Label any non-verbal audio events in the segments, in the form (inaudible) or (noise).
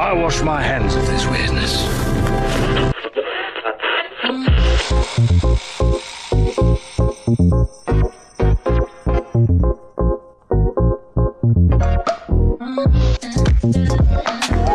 I wash my hands of this weirdness.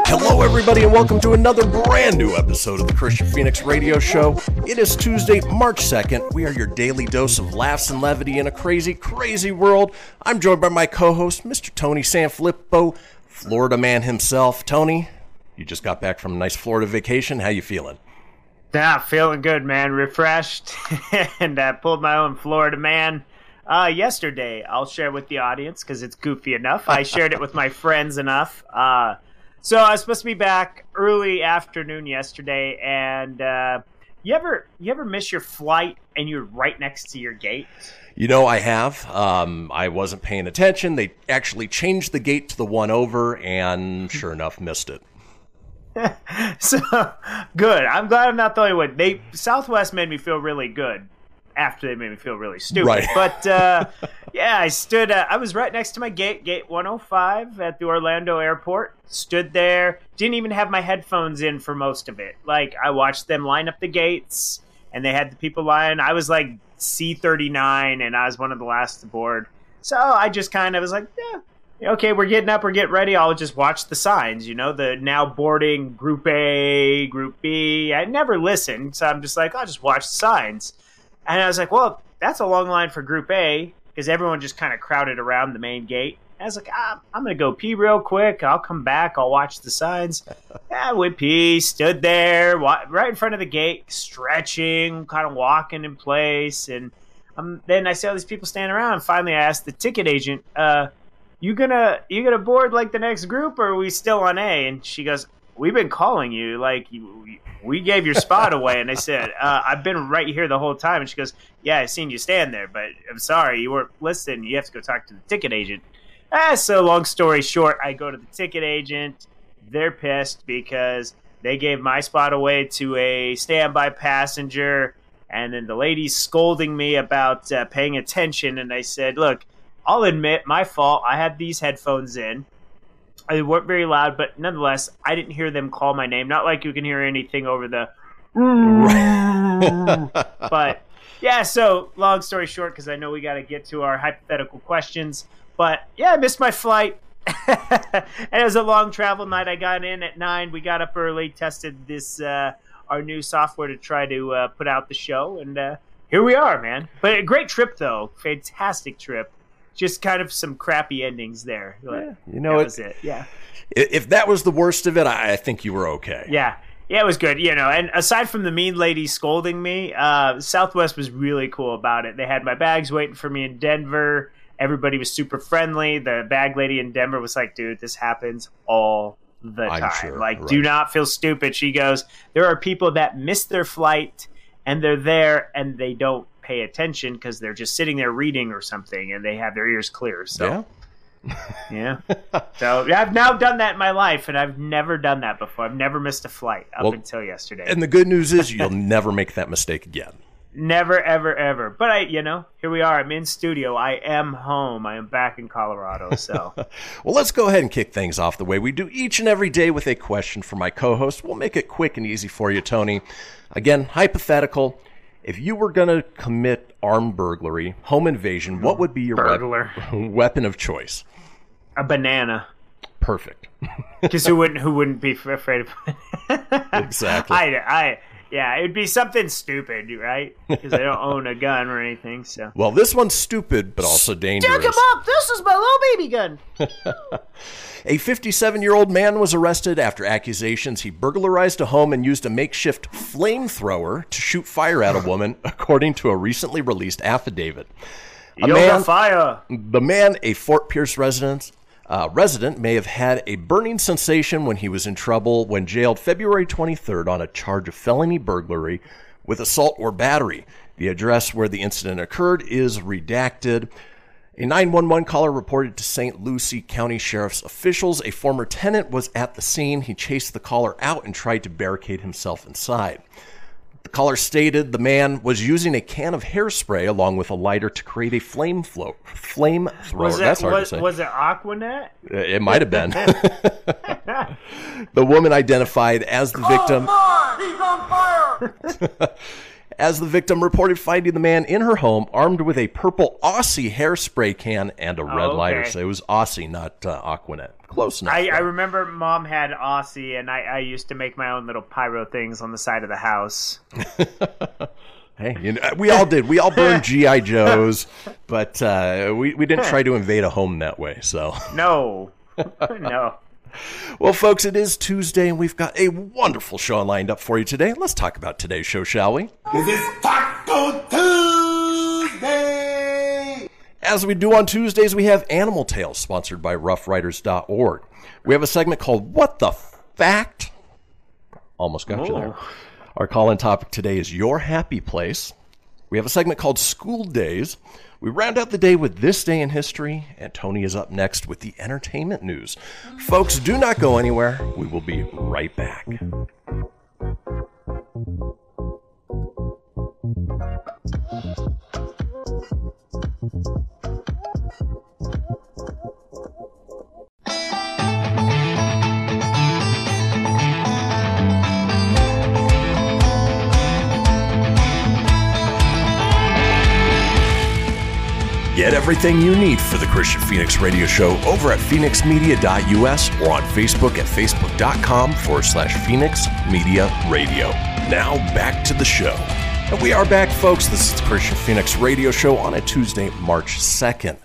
Hello, everybody, and welcome to another brand new episode of the Kristian Fenix Radio Show. It is Tuesday, March 2nd. We are your daily dose of laughs and levity in a crazy, crazy world. I'm joined by my co host, Mr. Tony Sanfilippo, Florida man himself. Tony, you just got back from a nice Florida vacation. How you feeling? Yeah, feeling good, man. Refreshed, (laughs) and I pulled my own Florida man uh, yesterday. I'll share with the audience because it's goofy enough. I shared it with my (laughs) friends enough. Uh, so I was supposed to be back early afternoon yesterday, and uh, you ever you ever miss your flight and you're right next to your gate? You know, I have. Um, I wasn't paying attention. They actually changed the gate to the one over, and sure enough, missed it. (laughs) So good. I'm glad I'm not the only one. They Southwest made me feel really good after they made me feel really stupid. Right. But uh, (laughs) yeah, I stood. Uh, I was right next to my gate, gate 105 at the Orlando airport. Stood there. Didn't even have my headphones in for most of it. Like I watched them line up the gates, and they had the people line. I was like C39, and I was one of the last to board. So I just kind of was like, yeah, okay, we're getting up, we're getting ready. I'll just watch the signs, you know, the now boarding group A, group B. I never listened, so I'm just like, I'll just watch the signs. And I was like, well, that's a long line for group A because everyone just kind of crowded around the main gate. I was like, ah, I'm going to go pee real quick. I'll come back. I'll watch the signs. (laughs) I went pee, stood there right in front of the gate, stretching, kind of walking in place. And um, then I see all these people standing around. Finally, I asked the ticket agent, uh, you gonna you gonna board like the next group or are we still on A? And she goes, We've been calling you like you, we gave your spot (laughs) away. And I said, uh, I've been right here the whole time. And she goes, Yeah, i've seen you stand there, but I'm sorry you weren't listening. You have to go talk to the ticket agent. Ah, so long story short, I go to the ticket agent. They're pissed because they gave my spot away to a standby passenger. And then the lady's scolding me about uh, paying attention. And I said, Look, I'll admit my fault. I had these headphones in. They weren't very loud, but nonetheless, I didn't hear them call my name. Not like you can hear anything over the. (laughs) but yeah, so long story short, because I know we got to get to our hypothetical questions. But yeah, I missed my flight. (laughs) and it was a long travel night. I got in at nine. We got up early, tested this uh, our new software to try to uh, put out the show, and uh, here we are, man. But a great trip, though. Fantastic trip. Just kind of some crappy endings there. But you know, that it- was it. Yeah. If that was the worst of it, I I think you were okay. Yeah. Yeah, it was good, you know. And aside from the mean lady scolding me, uh, Southwest was really cool about it. They had my bags waiting for me in Denver. Everybody was super friendly. The bag lady in Denver was like, "Dude, this happens all the I'm time. sure, like, do not feel stupid." She goes, "There are people that miss their flight and they're there and they don't pay attention because they're just sitting there reading or something and they have their ears clear." So Yeah. yeah. so I've now done that in my life, and I've never done that before. I've never missed a flight up Well, until yesterday. And the good news is (laughs) you'll never make that mistake again. never, ever, ever. But I, you know, here we are. I'm in studio. I am home. I am back in Colorado. So (laughs) Well, let's go ahead and kick things off the way we do each and every day with a question for my co host. We'll make it quick and easy for you, Tony. Again, hypothetical. If you were going to commit armed burglary, home invasion, what would be your wep- (laughs) weapon of choice? a banana. perfect. (laughs) Because who wouldn't who wouldn't be afraid of (laughs) Exactly. I, I, yeah, it'd be something stupid, right? (laughs) Because I don't own a gun or anything. So Well, this one's stupid, but also dangerous. up! This is my little baby gun. (laughs) A 57 year old man was arrested after accusations he burglarized a home and used a makeshift flamethrower to shoot fire at a (laughs) woman, according to a recently released affidavit. A Yoga man, fire. the man, a Fort Pierce resident, uh, resident, may have had a burning sensation when he was in trouble when jailed February 23rd on a charge of felony burglary with assault or battery. The address where the incident occurred is redacted. A 911 caller reported to St. Lucie County Sheriff's officials a former tenant was at the scene. He chased the caller out and tried to barricade himself inside. The caller stated the man was using a can of hairspray along with a lighter to create a flame flow, flame thrower. Was it That's hard was, to say. was it Aquanet? It might have been. (laughs) the woman identified as the victim. (laughs) as the victim reported finding the man in her home armed with a purple Aussie hairspray can and a red okay. lighter. So it was Aussie, not uh, Aquanet. Close enough. I, I remember mom had Aussie, and I, I used to make my own little pyro things on the side of the house. (laughs) Hey, you know, we all did. We all burned (laughs) GI Joes, but uh, we we didn't try to invade a home that way. So. (laughs) No, no. Well, folks, it is Tuesday, and we've got a wonderful show lined up for you today. Let's talk about today's show, shall we? As we do on Tuesdays, we have Animal Tales, sponsored by RuffRiders.org. We have a segment called What the Fact? Almost got you there. Our call in topic today is Your Happy Place. We have a segment called School Days. We round out the day with This Day in History, and Tony is up next with the entertainment news. Folks, do not go anywhere. We will be right back. Get everything you need for the Kristian Fenix Radio Show over at fenixmedia.us or on Facebook at facebook.com forward slash Fenix Media Radio. Now back to the show. And we are back, folks. This is the Kristian Fenix Radio Show on a Tuesday, March 2nd.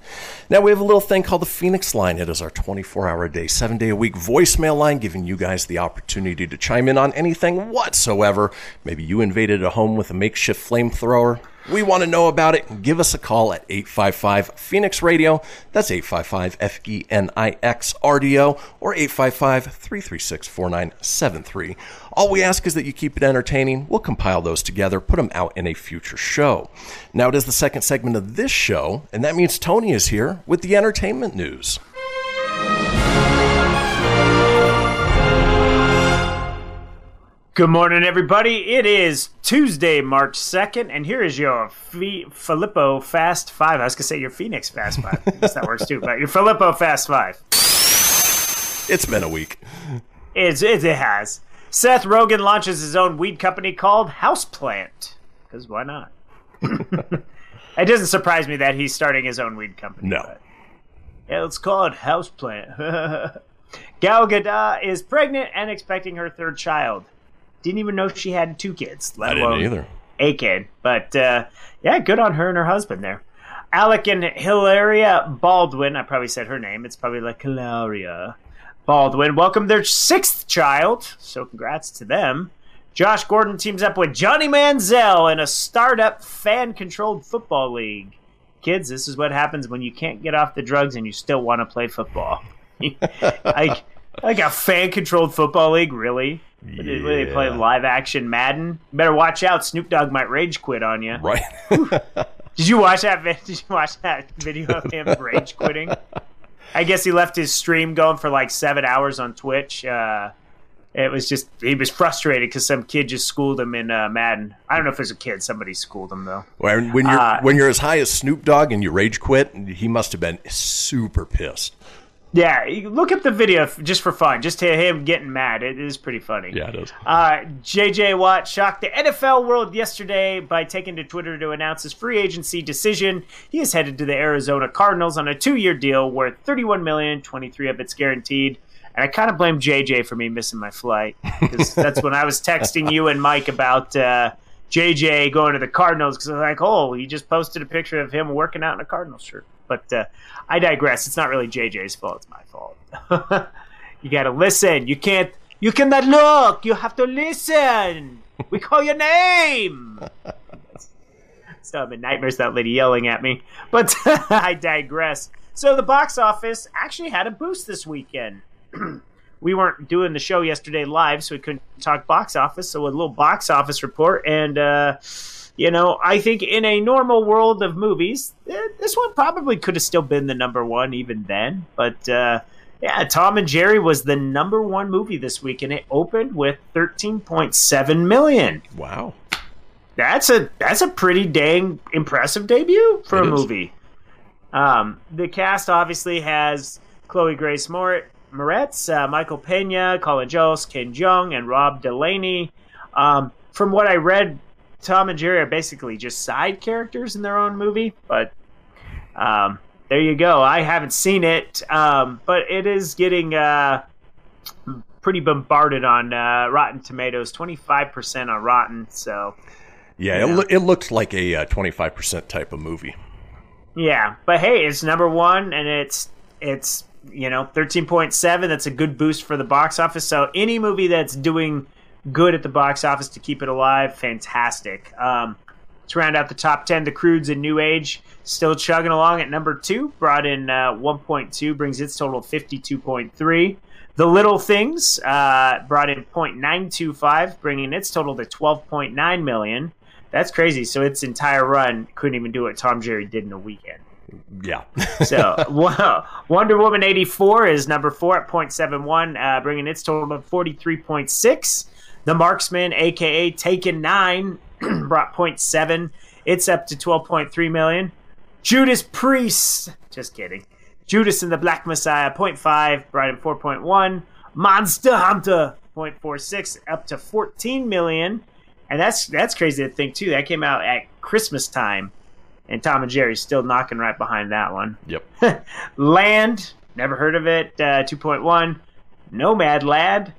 Now, we have a little thing called the Fenix Line. It is our 24 hour a day, seven day a week voicemail line, giving you guys the opportunity to chime in on anything whatsoever. Maybe you invaded a home with a makeshift flamethrower. We want to know about it. Give us a call at 855 Fenix Radio. That's 855 F E N I X R D O or 855 336 4973. All we ask is that you keep it entertaining. We'll compile those together, put them out in a future show. Now, it is the second segment of this show, and that means Tony is here with the entertainment news. Good morning, everybody. It is Tuesday, March 2nd, and here is your Fi Filippo Fast 5. I was going to say your Fenix Fast 5. I guess that works too, but your Filippo Fast 5. It's been a week. It's, it, it has. Seth Rogen launches his own weed company called Houseplant. Because why not? (laughs) it doesn't surprise me that he's starting his own weed company. No. but- Yeah, let's call it Houseplant. (laughs) Gal Gadot is pregnant and expecting her third child. Didn't even know she had two kids, let I didn't alone either. a kid. But uh, yeah, good on her and her husband there. Alec and Hilaria Baldwin, I probably said her name. It's probably like Hilaria Baldwin. Welcome their sixth child. So congrats to them. Josh Gordon teams up with Johnny Manziel in a startup fan controlled football league. Kids, this is what happens when you can't get off the drugs and you still want to play football. (laughs) like, like a fan controlled football league, really? Where they- they play live action Madden? Better watch out. Snoop Dogg might rage quit on you. Right. (laughs) Did you watch that? Did you watch that video of him (laughs) rage quitting? I guess he left his stream going for like seven hours on Twitch. Uh, it was just he was frustrated because some kid just schooled him in uh, Madden. I don't know if it was a kid. Somebody schooled him though. when when you're Uh, when you're as high as Snoop Dogg and you rage quit, he must have been super pissed. Yeah, look up the video just for fun, just to him getting mad. It is pretty funny. Yeah, it is. Uh, JJ Watt shocked the NFL world yesterday by taking to Twitter to announce his free agency decision. He is headed to the Arizona Cardinals on a two-year deal worth 31 million, 23 of it's guaranteed. And I kind of blame JJ for me missing my flight because (laughs) that's when I was texting you and Mike about uh, JJ going to the Cardinals because I was like, oh, he just posted a picture of him working out in a Cardinals shirt. But uh, I digress. It's not really JJ's fault. It's my fault. (laughs) you got to listen. You can't. You cannot look. You have to listen. We call your name. (laughs) Still having nightmares that lady yelling at me. But (laughs) I digress. So the box office actually had a boost this weekend. (clears throat) we weren't doing the show yesterday live, so we couldn't talk box office. So a little box office report, and uh, you know, I think in a normal world of movies, eh, this one probably could have still been the number one even then. But uh, yeah, Tom and Jerry was the number one movie this week, and it opened with thirteen point seven million. Wow. That's a that's a pretty dang impressive debut for It a is. movie. Um, the cast obviously has Chloe Grace Moret, Moretz, uh, Michael Pena, Colin Jost, Ken Jeong, and Rob Delaney. Um, from what I read, Tom and Jerry are basically just side characters in their own movie, but um, there you go. I haven't seen it, um, but it is getting uh, pretty bombarded on uh, Rotten Tomatoes, twenty five percent on Rotten. So Yeah, It, loo- it looked like a uh, 25% type of movie. Yeah, but hey, it's number one, and it's it's you know thirteen point seven. That's a good boost for the box office. So any movie that's doing good at the box office to keep it alive, fantastic. Um, to round out the top ten, The Croods and New Age still chugging along at number two. Brought in uh, one point two, brings its total fifty two point three. The Little Things uh, brought in .925, bringing its total to 12.9 million. That's crazy. So its entire run couldn't even do what Tom Jerry did in a weekend. Yeah. (laughs) So wow. Wonder Woman 84 is number four at .71, uh, bringing its total to 43.6. The Marksman, aka Taken 9, (clears throat) brought .7. It's up to 12.3 million. Judas Priest, just kidding. Judas and the Black Messiah, 0.5, brought in 4.1. Monster Hunter, 0.46, up to 14 million. And that's that's crazy to think too. That came out at Christmas time, and Tom and Jerry's still knocking right behind that one. Yep. (laughs) Land, never heard of it. Uh, 2.1. Nomadland,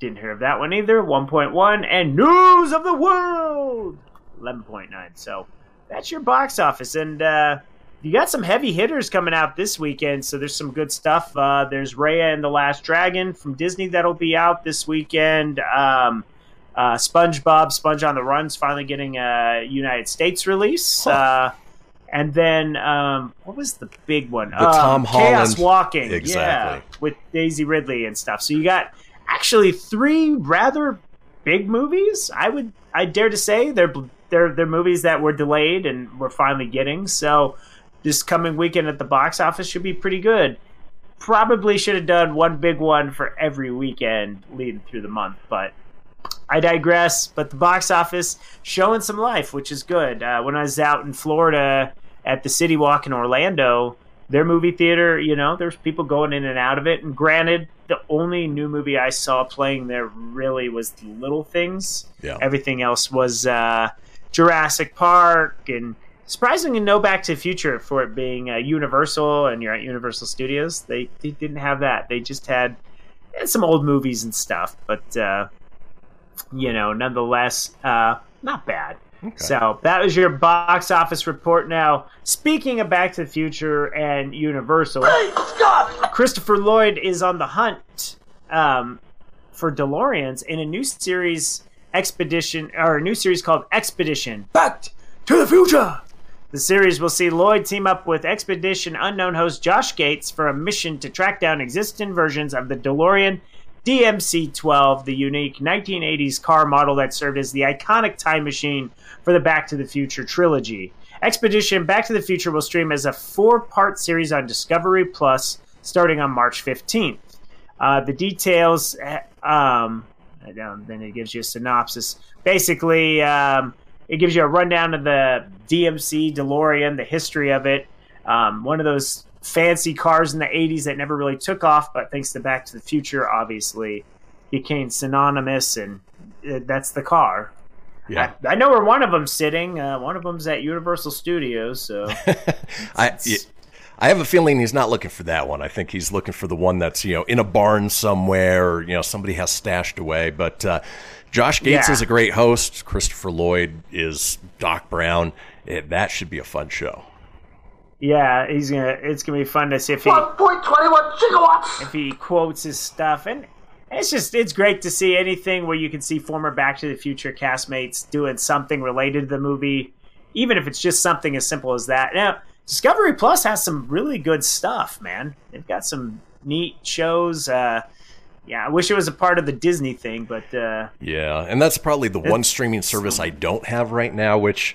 didn't hear of that one either. 1.1. And News of the World, 11.9. So that's your box office. And uh, you got some heavy hitters coming out this weekend, so there's some good stuff. Uh, there's Raya and the Last Dragon from Disney that'll be out this weekend. Um, uh, SpongeBob, Sponge on the Run's finally getting a United States release. Uh, and then um, what was the big one? The Tom Chaos Holland- Walking, Exactly. yeah, with Daisy Ridley and stuff. So you got actually three rather big movies. I would, I dare to say they're they're they're movies that were delayed and we're finally getting. So this coming weekend at the box office should be pretty good. Probably should have done one big one for every weekend leading through the month, but I digress. But the box office showing some life, which is good. Uh, when I was out in Florida at the City Walk in Orlando, their movie theater, you know, there's people going in and out of it. And granted, the only new movie I saw playing there really was Little Things. Yeah. Everything else was uh, Jurassic Park and surprisingly no Back to the Future for it being uh, Universal and you're at Universal Studios. They, they didn't have that. They just had, had some old movies and stuff, but uh, you know, nonetheless, uh, not bad. So that was your box office report. Now, speaking of Back to the Future and Universal, Christopher Lloyd is on the hunt um, for DeLoreans in a new series expedition or a new series called Expedition Back to the Future. The series will see Lloyd team up with Expedition Unknown host Josh Gates for a mission to track down existing versions of the DeLorean DMC 12, the unique 1980s car model that served as the iconic time machine for the Back to the Future trilogy. Expedition Back to the Future will stream as a four part series on Discovery Plus starting on March 15th. Uh, the details, uh, um, then it gives you a synopsis. Basically, um, it gives you a rundown of the DMC DeLorean, the history of it. Um, one of those fancy cars in the 80s that never really took off, but thanks to Back to the Future, obviously became synonymous, and uh, that's the car. Yeah. I, I know where one of them's sitting. Uh, one of them's at Universal Studios, so (laughs) I, yeah, I have a feeling he's not looking for that one. I think he's looking for the one that's you know in a barn somewhere, or you know somebody has stashed away. But uh, Josh Gates Yeah. is a great host. Christopher Lloyd is Doc Brown. It, that should be a fun show. Yeah, he's gonna. It's gonna be fun to see if he 1.21 gigawatts! if he quotes his stuff, and it's just it's great to see anything where you can see former Back to the Future castmates doing something related to the movie, even if it's just something as simple as that. Now, Discovery Plus has some really good stuff, man. They've got some neat shows. Uh, yeah, I wish it was a part of the Disney thing, but uh, Yeah, and that's probably the one streaming service I don't have right now, which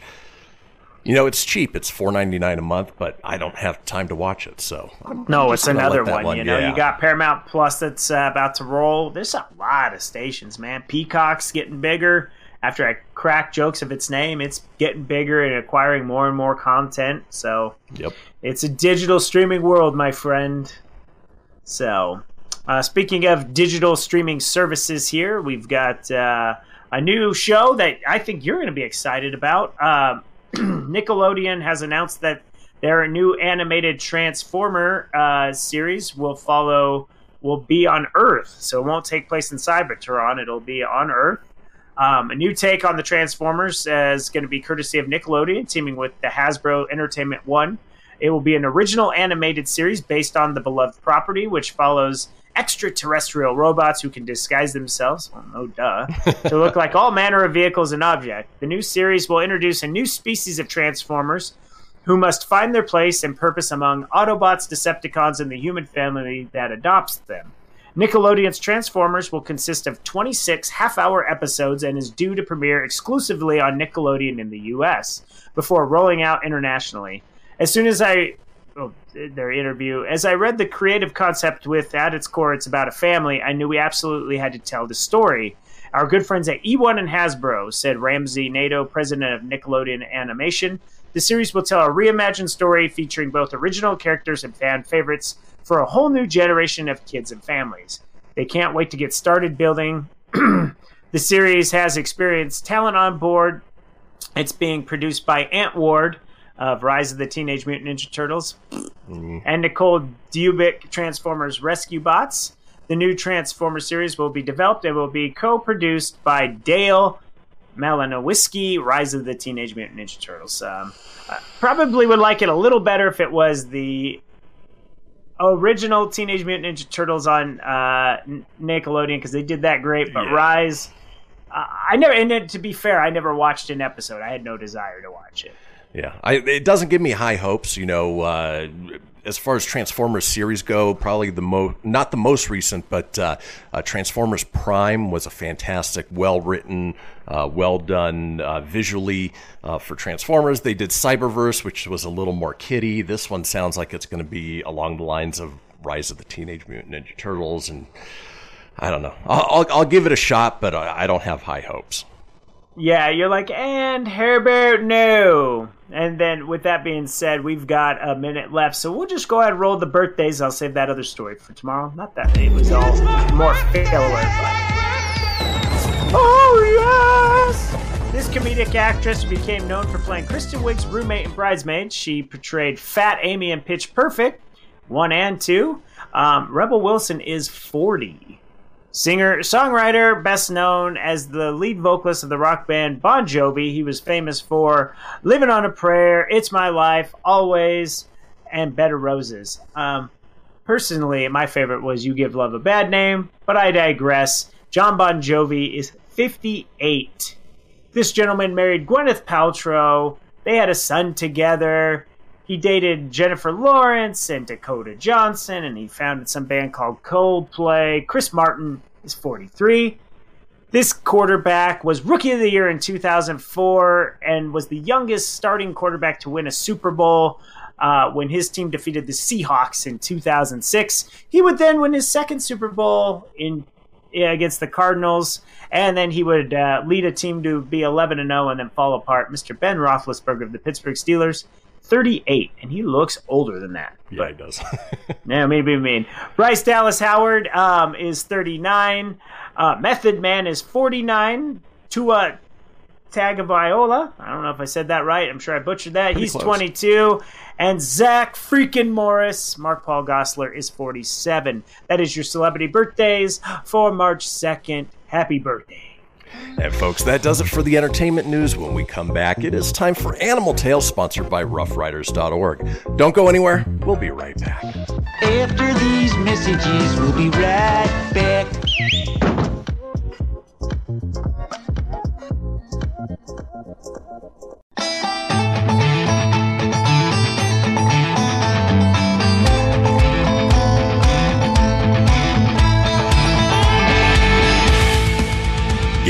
you know it's cheap. It's four ninety nine a month, but I don't have time to watch it. So I'm No, it's another let that one, You know, yeah. you got Paramount Plus that's uh, about to roll. There's a lot of stations, man. Peacock's getting bigger. After I crack jokes of its name, it's getting bigger and acquiring more and more content. So Yep. it's a digital streaming world, my friend. So, uh, speaking of digital streaming services, here we've got uh, a new show that I think you're going to be excited about. Uh, (clears throat) Nickelodeon has announced that their new animated Transformer uh, series will follow, will be on Earth. So it won't take place in Cybertron; it'll be on Earth. Um, a new take on the Transformers is going to be courtesy of Nickelodeon, teaming with the Hasbro Entertainment One. It will be an original animated series based on the beloved property, which follows extraterrestrial robots who can disguise themselves, well, no duh, to look like all manner of vehicles and objects. The new series will introduce a new species of Transformers who must find their place and purpose among Autobots, Decepticons, and the human family that adopts them. Nickelodeon's Transformers will consist of 26 half hour episodes and is due to premiere exclusively on Nickelodeon in the US before rolling out internationally. As soon as I. Their interview. As I read the creative concept with, at its core, it's about a family, I knew we absolutely had to tell the story. Our good friends at E1 and Hasbro, said Ramsey Naito, president of Nickelodeon Animation. The series will tell a reimagined story featuring both original characters and fan favorites for a whole new generation of kids and families. They can't wait to get started building. (clears throat) the series has experienced talent on board. It's being produced by Ant Ward of Rise of the Teenage Mutant Ninja Turtles and Nicole Dubuc Transformers Rescue Bots. The new Transformers series will be developed and will be co-produced by Dale Malinowski, Rise of the Teenage Mutant Ninja Turtles. Um, probably would like it a little better if it was the original Teenage Mutant Ninja Turtles on uh, Nickelodeon because they did that great. But Yeah. Rise, uh, I never. And to be fair, I never watched an episode. I had no desire to watch it. Yeah, I, it doesn't give me high hopes. You know, uh, as far as Transformers series go, probably the most, not the most recent, but uh, uh, Transformers Prime was a fantastic, well written, uh, well done uh, visually uh, for Transformers. They did Cyberverse, which was a little more kiddie. This one sounds like it's going to be along the lines of Rise of the Teenage Mutant Ninja Turtles, and I don't know. I'll, I'll, give it a shot, but I don't have high hopes. Yeah, you're like, and Herbert, no. And then, with that being said, we've got a minute left, so we'll just go ahead and roll the birthdays. I'll save that other story for tomorrow. Not that it was all more but. Oh, yes! This comedic actress became known for playing Kristen Wiig's roommate in *Bridesmaid*. She portrayed Fat Amy in Pitch Perfect, 1 and 2. Um, Rebel Wilson is 40. Singer, songwriter, best known as the lead vocalist of the rock band Bon Jovi. He was famous for Living on a Prayer, It's My Life, Always, and Bed of Roses. Um, personally, my favorite was You Give Love a Bad Name, but I digress. Jon Bon Jovi is 58. This gentleman married Gwyneth Paltrow. They had a son together. He dated Jennifer Lawrence and Dakota Johnson, and he founded some band called Coldplay. Chris Martin is 43. This quarterback was Rookie of the Year in 2004 and was the youngest starting quarterback to win a Super Bowl uh, when his team defeated the Seahawks in 2006. He would then win his second Super Bowl in against the Cardinals, and then he would uh, lead a team to be 11 and 0 and then fall apart. Mr. Ben Roethlisberger of the Pittsburgh Steelers, 38, and he looks older than that. Yeah, he does. (laughs) Yeah, maybe mean. Bryce Dallas Howard um, is 39. Uh, Method Man is 49. Tua Tagovailoa. I don't know if I said that right. I'm sure I butchered that. He's close. 22. And Zach freaking Morris, Mark Paul Gosselaar, is 47. That is your celebrity birthdays for March 2nd. Happy birthday. And folks, that does it for the entertainment news. When we come back, it is time for Animal Tales, sponsored by RuffRiders.org. Don't go anywhere. We'll be right back. After these messages, we'll be right back.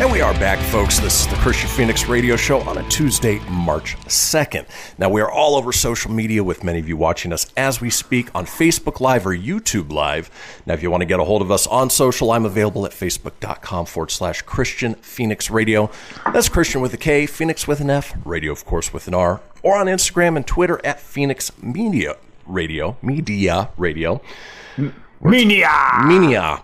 And we are back, folks. This is the Kristian Fenix Radio Show on a Tuesday, March 2nd. Now, we are all over social media with many of you watching us as we speak on Facebook Live or YouTube Live. Now, if you want to get a hold of us on social, I'm available at facebook.com forward slash Kristian Fenix Radio. That's Kristian with a K, Fenix with an F, radio, of course, with an R, or on Instagram and Twitter at Fenix Media Radio, Media Radio. Media Minia.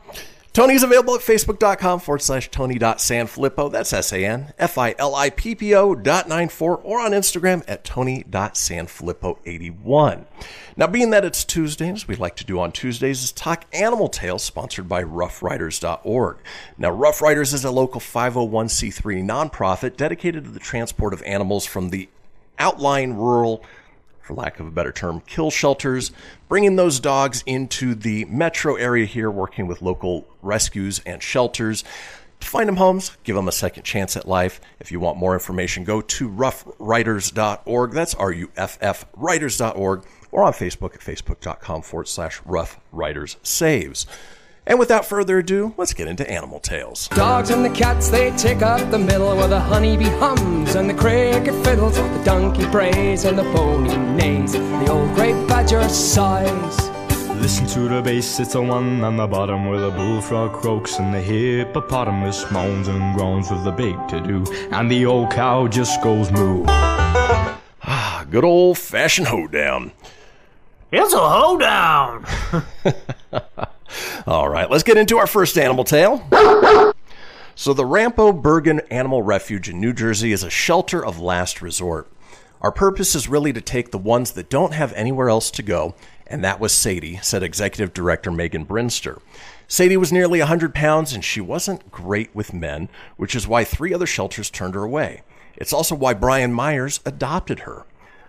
Tony's available at facebook.com forward slash tony.sanfilippo. That's S A N F I L I P P O dot nine four or on Instagram at tony.sanfilippo81. Now, being that it's Tuesday, as we like to do on Tuesdays is talk animal tales sponsored by ruffriders.org. Now, Ruff Riders is a local 501c3 nonprofit dedicated to the transport of animals from the outlying rural for lack of a better term, kill shelters, bringing those dogs into the metro area here, working with local rescues and shelters. To find them homes, give them a second chance at life. If you want more information, go to ruffriders.org. That's R U F F riders.org or on Facebook at facebook.com forward slash ruff riders saves. And without further ado, let's get into animal tales. Dogs and the cats, they take up the middle where the honeybee hums and the cricket fiddles, the donkey brays and the pony neighs, the old grey badger sighs. Listen to the bass, it's the one on the bottom where the bullfrog croaks and the hippopotamus moans and groans with the big to do, and the old cow just goes moo. Ah, good old fashioned hoedown. It's a hoedown! (laughs) All right, let's get into our first animal tale. So, the Ramapo Bergen Animal Refuge in New Jersey is a shelter of last resort. Our purpose is really to take the ones that don't have anywhere else to go, and that was Sadie, said Executive Director Megan Brinster. Sadie was nearly 100 pounds and she wasn't great with men, which is why three other shelters turned her away. It's also why Brian Myers adopted her.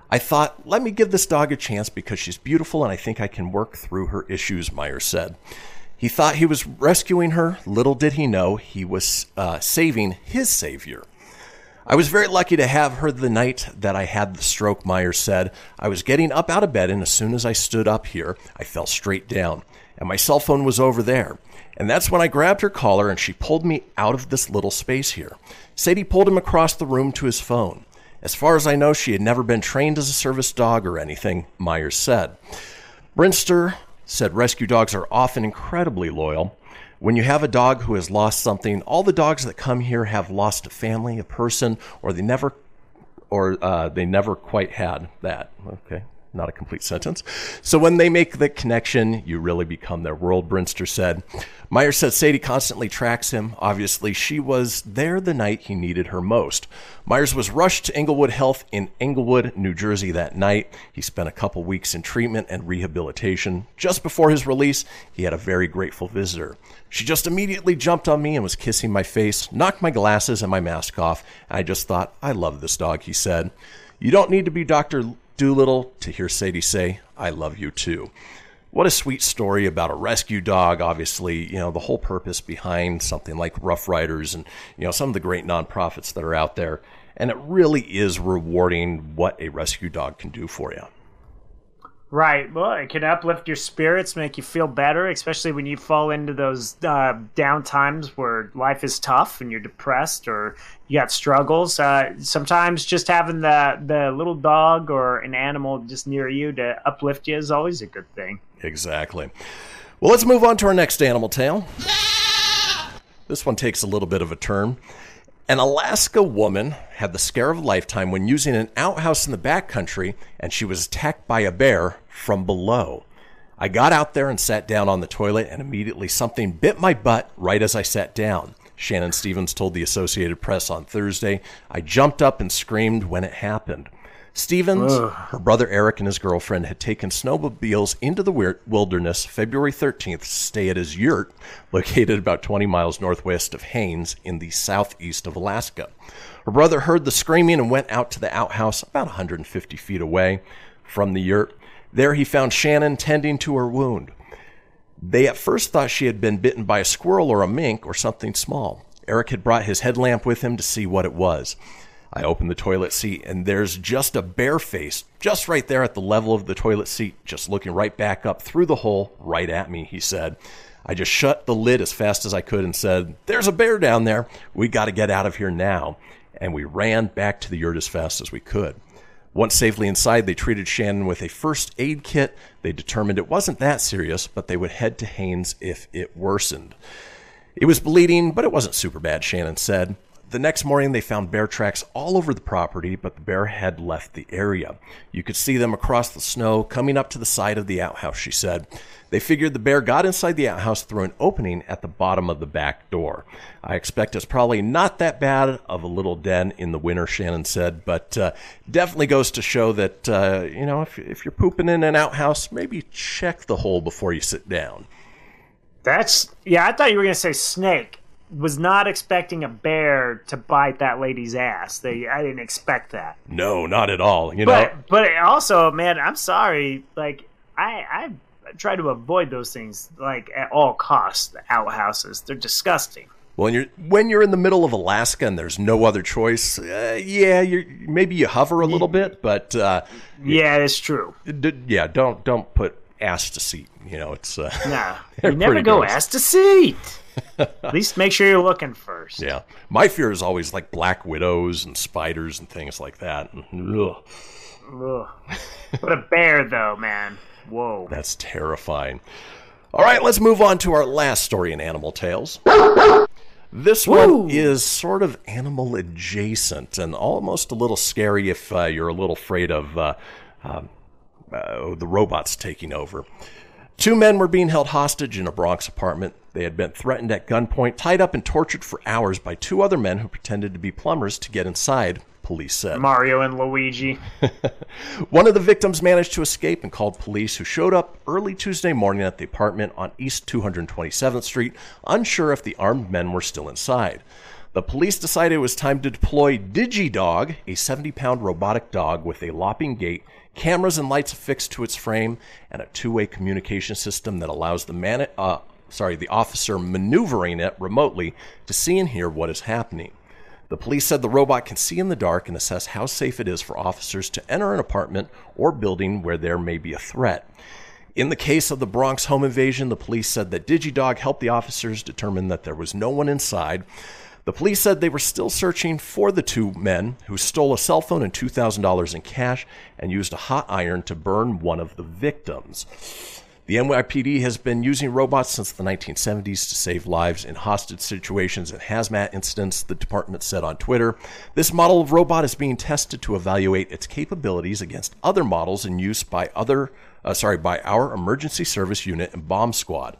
I thought, let me give this dog a chance because she's beautiful and I think I can work through her issues, Myers said. He thought he was rescuing her. Little did he know he was uh, saving his savior. I was very lucky to have her the night that I had the stroke, Myers said. I was getting up out of bed, and as soon as I stood up here, I fell straight down, and my cell phone was over there. And that's when I grabbed her collar and she pulled me out of this little space here. Sadie pulled him across the room to his phone. As far as I know, she had never been trained as a service dog or anything, Myers said. Brinster said rescue dogs are often incredibly loyal. When you have a dog who has lost something, all the dogs that come here have lost a family, a person, or they never or uh, they never quite had that. Okay, not a complete sentence. So when they make the connection, you really become their world, Brinster said. Meyer said Sadie constantly tracks him. Obviously, she was there the night he needed her most. Myers was rushed to Englewood Health in Englewood, New Jersey that night. He spent a couple weeks in treatment and rehabilitation. Just before his release, he had a very grateful visitor. She just immediately jumped on me and was kissing my face, knocked my glasses and my mask off. I just thought, I love this dog, he said. You don't need to be Dr. Dolittle to hear Sadie say, I love you too. What a sweet story about a rescue dog. Obviously, you know, the whole purpose behind something like Ruff Riders and, you know, some of the great nonprofits that are out there. And it really is rewarding what a rescue dog can do for you. Right. Well, it can uplift your spirits, make you feel better, especially when you fall into those uh, down times where life is tough and you're depressed or you got struggles. Uh, sometimes just having the the little dog or an animal just near you to uplift you is always a good thing. Exactly. Well, let's move on to our next animal tale. This one takes a little bit of a turn. An Alaska woman had the scare of a lifetime when using an outhouse in the backcountry and she was attacked by a bear from below. I got out there and sat down on the toilet, and immediately something bit my butt right as I sat down. Shannon Stevens told the Associated Press on Thursday. I jumped up and screamed when it happened. Stevens, Ugh. her brother Eric, and his girlfriend had taken snowmobiles into the wilderness February 13th to stay at his yurt, located about 20 miles northwest of Haines in the southeast of Alaska. Her brother heard the screaming and went out to the outhouse about 150 feet away from the yurt. There he found Shannon tending to her wound. They at first thought she had been bitten by a squirrel or a mink or something small. Eric had brought his headlamp with him to see what it was. I opened the toilet seat and there's just a bare face, just right there at the level of the toilet seat, just looking right back up through the hole, right at me, he said. I just shut the lid as fast as I could and said, There's a bear down there. We got to get out of here now. And we ran back to the yurt as fast as we could. Once safely inside, they treated Shannon with a first aid kit. They determined it wasn't that serious, but they would head to Haines if it worsened. It was bleeding, but it wasn't super bad, Shannon said. The next morning, they found bear tracks all over the property, but the bear had left the area. You could see them across the snow coming up to the side of the outhouse, she said. They figured the bear got inside the outhouse through an opening at the bottom of the back door. I expect it's probably not that bad of a little den in the winter, Shannon said, but uh, definitely goes to show that, uh, you know, if, if you're pooping in an outhouse, maybe check the hole before you sit down. That's yeah. I thought you were gonna say snake. Was not expecting a bear to bite that lady's ass. They, I didn't expect that. No, not at all. You know, But but also, man, I'm sorry. Like I I try to avoid those things like at all costs. The outhouses, they're disgusting. When you're when you're in the middle of Alaska and there's no other choice, uh, yeah, you maybe you hover a little bit, but uh, Yeah, it's true. d- yeah, don't don't put ass to seat. You know, it's uh, Nah, (laughs) you never go gross. ass to seat. (laughs) At least make sure you're looking first. Yeah, my fear is always like black widows and spiders and things like that. Ugh, Ugh. But a bear, though, man. Whoa. that's terrifying. All right, let's move on to our last story in Animal Tales. This one is sort of animal adjacent and almost a little scary if uh, you're a little afraid of uh, um, uh, the robots taking over. Two men were being held hostage in a Bronx apartment. They had been threatened at gunpoint, tied up, and tortured for hours by two other men who pretended to be plumbers to get inside, police said. Mario and Luigi. (laughs) One of the victims managed to escape and called police, who showed up early Tuesday morning at the apartment on East 227th Street, unsure if the armed men were still inside. The police decided it was time to deploy DigiDog, a 70 pound robotic dog with a lopping gait, cameras and lights affixed to its frame, and a two way communication system that allows the man, uh, sorry, the officer maneuvering it remotely to see and hear what is happening. The police said the robot can see in the dark and assess how safe it is for officers to enter an apartment or building where there may be a threat. In the case of the Bronx home invasion, the police said that DigiDog helped the officers determine that there was no one inside. The police said they were still searching for the two men who stole a cell phone and $2,000 in cash and used a hot iron to burn one of the victims. The NYPD has been using robots since the 1970s to save lives in hostage situations and hazmat incidents, the department said on Twitter. This model of robot is being tested to evaluate its capabilities against other models in use by other uh, sorry, by our emergency service unit and bomb squad.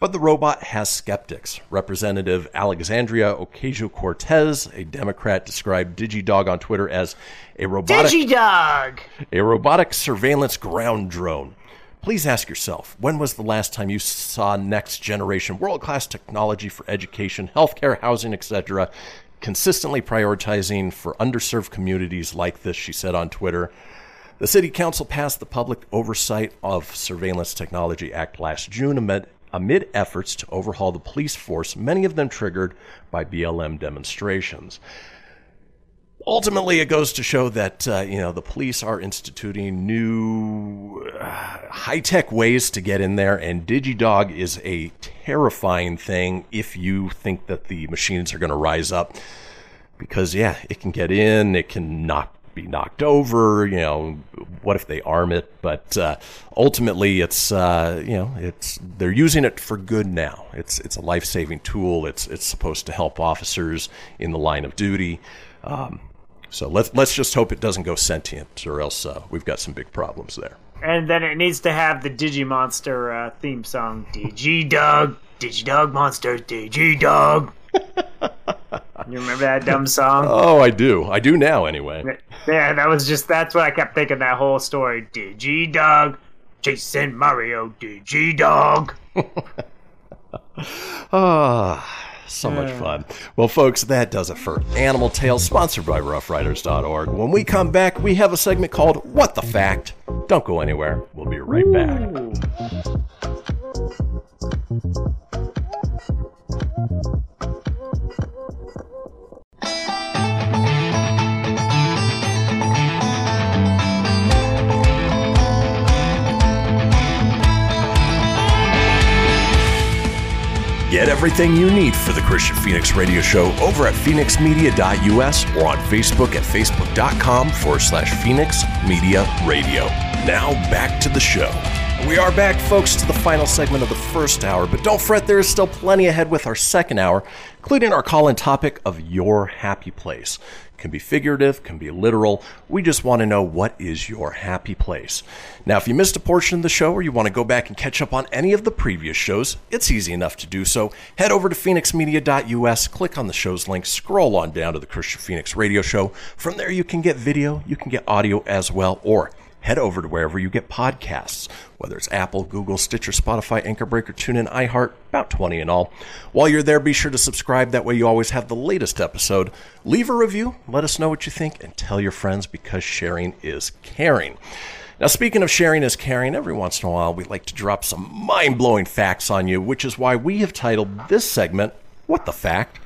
But the robot has skeptics. Representative Alexandria Ocasio Cortez, a Democrat, described DigiDog on Twitter as a robotic Digidog! a robotic surveillance ground drone. Please ask yourself when was the last time you saw next generation world class technology for education, healthcare, housing, etc., consistently prioritizing for underserved communities like this, she said on Twitter. The City Council passed the Public Oversight of Surveillance Technology Act last June amid, amid efforts to overhaul the police force, many of them triggered by BLM demonstrations. Ultimately it goes to show that uh, you know the police are instituting new uh, high-tech ways to get in there and digidog is a terrifying thing if you think that the machines are going to rise up. Because yeah it can get in it can knock be knocked over. You know, what if they arm it? But uh, ultimately, it's uh, you know, it's they're using it for good now. It's it's a life saving tool. It's it's supposed to help officers in the line of duty. Um, so let's let's just hope it doesn't go sentient, or else uh, we've got some big problems there. And then it needs to have the Digimonster uh, theme song. Digi Dog, Digi Dog Monster, Digi Dog. (laughs) you remember that dumb song? Oh, I do. I do now, anyway. Yeah, that was just that's what I kept thinking that whole story. Digi Dog, Jason Mario, Digi Dog. (laughs) Ah, so much fun. Well, folks, that does it for Animal Tales, sponsored by RuffRiders.org. When we come back, we have a segment called What the Fact. Don't go anywhere. We'll be right back. Get everything you need for the Kristian Fenix Radio Show over at fenixmedia.us or on Facebook at facebook.com forward slash Fenix Media Radio. Now back to the show. We are back, folks, to the final segment of the first hour, but don't fret, there is still plenty ahead with our second hour, including our call in topic of your happy place. Can be figurative, can be literal. We just want to know what is your happy place. Now, if you missed a portion of the show or you want to go back and catch up on any of the previous shows, it's easy enough to do so. Head over to fenixmedia.us, click on the show's link, scroll on down to the Kristian Fenix Radio Show. From there, you can get video, you can get audio as well, or head over to wherever you get podcasts, whether it's Apple, Google, Stitcher, Spotify, Anchor Breaker, TuneIn, iHeart, about 20 in all. While you're there, be sure to subscribe. That way you always have the latest episode. Leave a review, let us know what you think, and tell your friends because sharing is caring. Now, speaking of sharing is caring, every once in a while we like to drop some mind blowing facts on you, which is why we have titled this segment, What the Fact?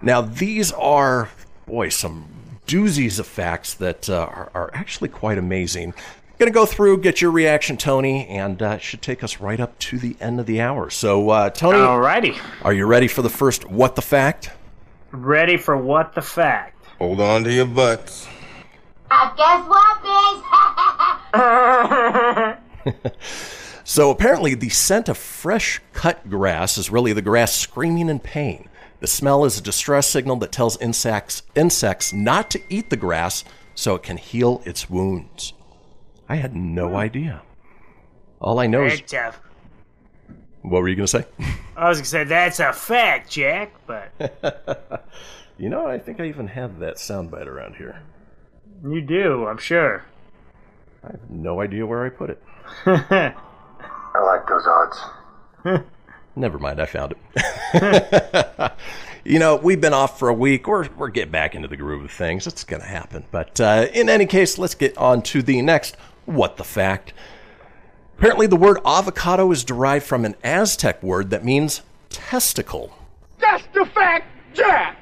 Now, these are, boy, some doozies of facts that uh, are, are actually quite amazing. Going to go through, get your reaction, Tony, and uh, it should take us right up to the end of the hour. So, uh, Tony, Alrighty. are you ready for the first What the Fact? Ready for what the fact? Hold on to your butts. I guess what, bitch? (laughs) (laughs) So apparently, the scent of fresh cut grass is really the grass screaming in pain. The smell is a distress signal that tells insects insects not to eat the grass so it can heal its wounds. I had no hmm. idea. All I know is That's a, what were you going to say? (laughs) I was gonna say that's a fact, Jack, but (laughs) You know, I think I even have that soundbite around here. you do, I'm sure. I have no idea where I put it. (laughs) I like those odds. Never mind, I found it. (laughs) you know, we've been off for a week. We're, we're getting back into the groove of things. It's going to happen. But uh, in any case, let's get on to the next What the Fact. Apparently, the word avocado is derived from an Aztec word that means testicle. That's the fact, Jack!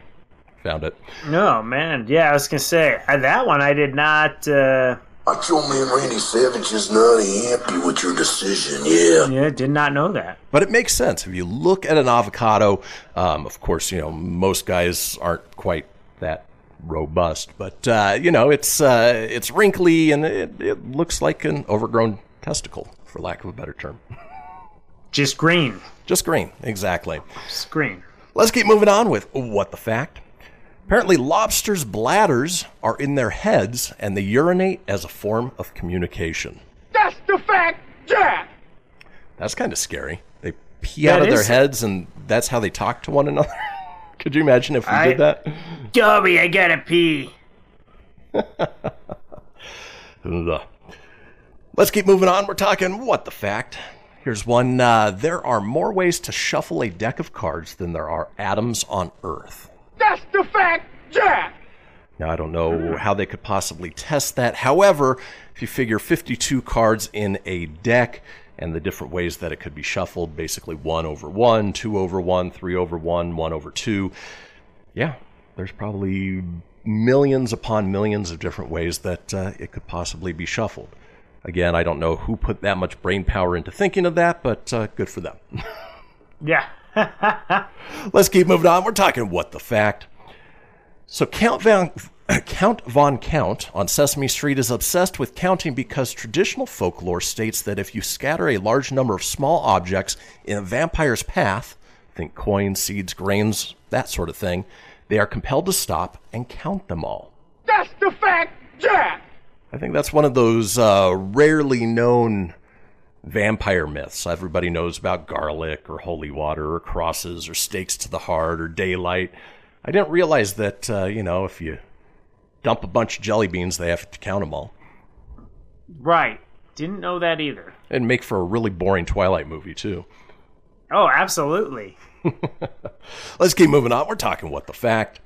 Found it. No, man. Yeah, I was gonna say uh, that one. I did not. Uh, Macho Man Randy Savage is not happy with your decision, yeah. yeah, did not know that. But it makes sense. If you look at an avocado, um, of course, you know, most guys aren't quite that robust, but, uh, you know, it's, uh, it's wrinkly and it, it looks like an overgrown testicle, for lack of a better term. Just green. Just green, exactly. Just green. Let's keep moving on with what the fact. Apparently, lobsters' bladders are in their heads and they urinate as a form of communication. That's the fact, Jack! That's kind of scary. They pee That out of their heads and that's how they talk to one another. (laughs) Could you imagine if we I- did that? Dobby, I gotta pee. (laughs) Let's keep moving on. We're talking what the fact. Here's one. Uh, there are more ways to shuffle a deck of cards than there are atoms on Earth. That's the fact, Jack! Now, I don't know how they could possibly test that. However, if you figure 52 cards in a deck and the different ways that it could be shuffled basically 1 over 1, 2 over 1, 3 over 1, 1 over 2 yeah, there's probably millions upon millions of different ways that uh, it could possibly be shuffled. Again, I don't know who put that much brain power into thinking of that, but uh, good for them. (laughs) Yeah. (laughs) Let's keep moving on. We're talking what the fact. So Count Van (clears throat) Count Von Count on Sesame Street is obsessed with counting because traditional folklore states that if you scatter a large number of small objects in a vampire's path, think coins, seeds, grains, that sort of thing, they are compelled to stop and count them all. That's the fact, Jack. I think that's one of those uh, rarely known vampire myths. Everybody knows about garlic or holy water or crosses or stakes to the heart or daylight. I didn't realize that, uh, you know, if you dump a bunch of jelly beans, they have to count them all. Right. Didn't know that either. And make for a really boring Twilight movie, too. Oh, absolutely. (laughs) Let's keep moving on. We're talking what the fact.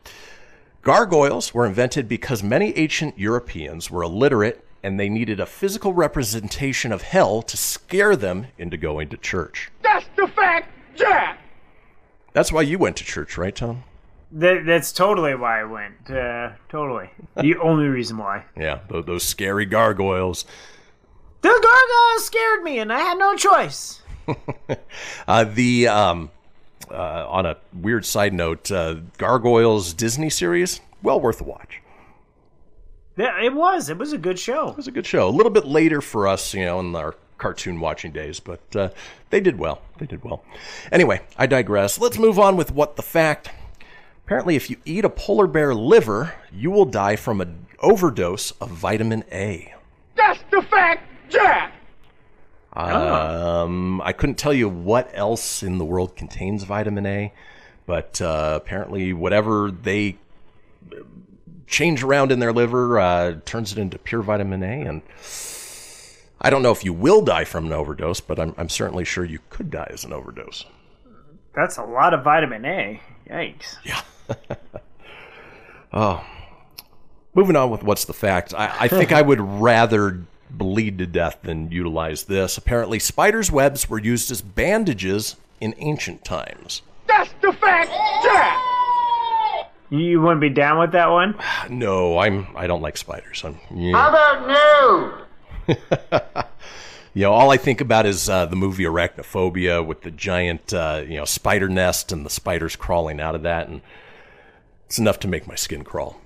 Gargoyles were invented because many ancient Europeans were illiterate and they needed a physical representation of hell to scare them into going to church. That's the fact, Jack. That's why you went to church, right, Tom? That, that's totally why I went. Uh, totally. The (laughs) only reason why. Yeah, tho- those scary gargoyles. The gargoyles scared me, and I had no choice. (laughs) Uh, the um, uh, on a weird side note, uh, Gargoyles Disney series, well worth a watch. Yeah, it was. It was a good show. It was a good show. A little bit later for us, you know, in our cartoon watching days, but uh, they did well. They did well. Anyway, I digress. Let's move on with what the fact. Apparently, if you eat a polar bear liver, you will die from an overdose of vitamin A. That's the fact, Jack. Um, I couldn't tell you what else in the world contains vitamin A, but uh, apparently, whatever they change around in their liver uh, turns it into pure vitamin A. And I don't know if you will die from an overdose, but I'm, I'm certainly sure you could die as an overdose. That's a lot of vitamin A. Yikes. Yeah. (laughs) Oh. Moving on with what's the fact. I, I think I would rather bleed to death than utilize this. Apparently, spiders' webs were used as bandages in ancient times. That's the fact, Jack. You wouldn't be down with that one? (sighs) No, I'm. I don't like spiders. I'm. yeah. How about no? (laughs) You know, all I think about is uh, the movie Arachnophobia with the giant, uh, you know, spider nest and the spiders crawling out of that, and it's enough to make my skin crawl.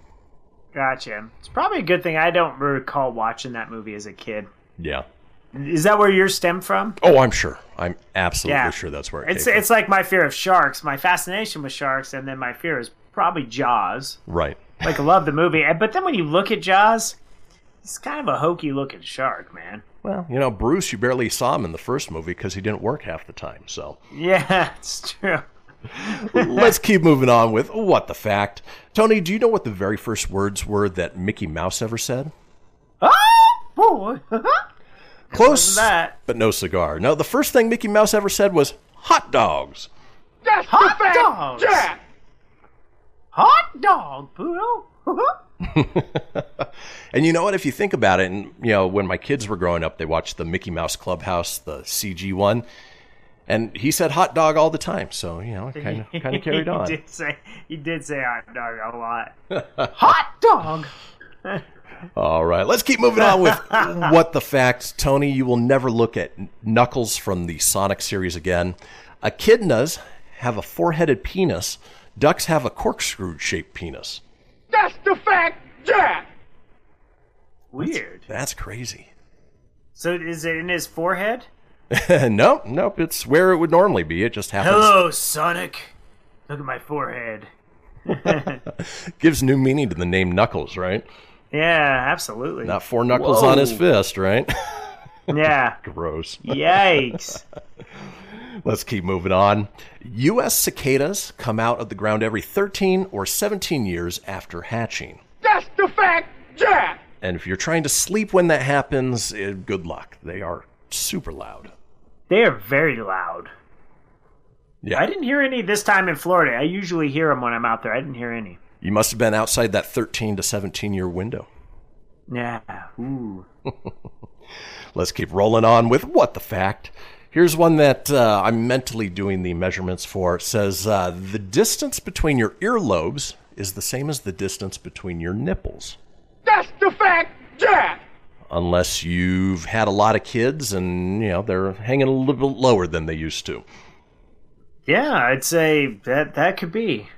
Gotcha. It's probably a good thing I don't recall watching that movie as a kid. Yeah. Is that where yours stem from? Oh, I'm sure. I'm absolutely Yeah. sure that's where it It's came it's like my fear of sharks, my fascination with sharks, and then my fear is probably Jaws. Right. Like love the movie, but then when you look at Jaws, it's kind of a hokey looking shark, man. Well, you know, Bruce, you barely saw him in the first movie because he didn't work half the time. So Yeah, (laughs) it's true. (laughs) let's keep moving on with what the fact. Tony, do you know what the very first words were that Mickey Mouse ever said? Oh, (laughs) Close, that. but no cigar. No, the first thing Mickey Mouse ever said was hot dogs. That's Hot the fact, dogs. Jack. Dog, poodle. (laughs) And you know what? If you think about it, and you know, when my kids were growing up, they watched the Mickey Mouse Clubhouse, the CG one, and he said hot dog all the time. So you know, kind of kind of carried on. he did say he did say hot dog a lot. (laughs) hot dog. All right, let's keep moving on with (laughs) what the facts. Tony, you will never look at Knuckles from the Sonic series again. Echidnas have a four-headed penis. Ducks have a corkscrew-shaped penis. That's the fact, Jack. Weird. That's crazy. So is it in his forehead? (laughs) nope, nope. It's where it would normally be. It just happens. Hello, Sonic. Look at my forehead. (laughs) Gives new meaning to the name Knuckles, right? Yeah, absolutely. Not four knuckles on his fist, right? (laughs) Yeah. Gross. Yikes. Let's keep moving on. U.S. cicadas come out of the ground every 13 or 17 years after hatching. That's the fact, Jack. And if you're trying to sleep when that happens, eh, good luck. They are super loud. They are very loud. Yeah. I didn't hear any this time in Florida. I usually hear them when I'm out there. I didn't hear any. You must have been outside that 13 to 17 year window. Yeah. Ooh. (laughs) Let's keep rolling on with what the fact. Here's one that uh, I'm mentally doing the measurements for. It says uh, the distance between your earlobes is the same as the distance between your nipples. That's the fact, Jack. Unless you've had a lot of kids and, you know, they're hanging a little bit lower than they used to. Yeah, I'd say that that could be.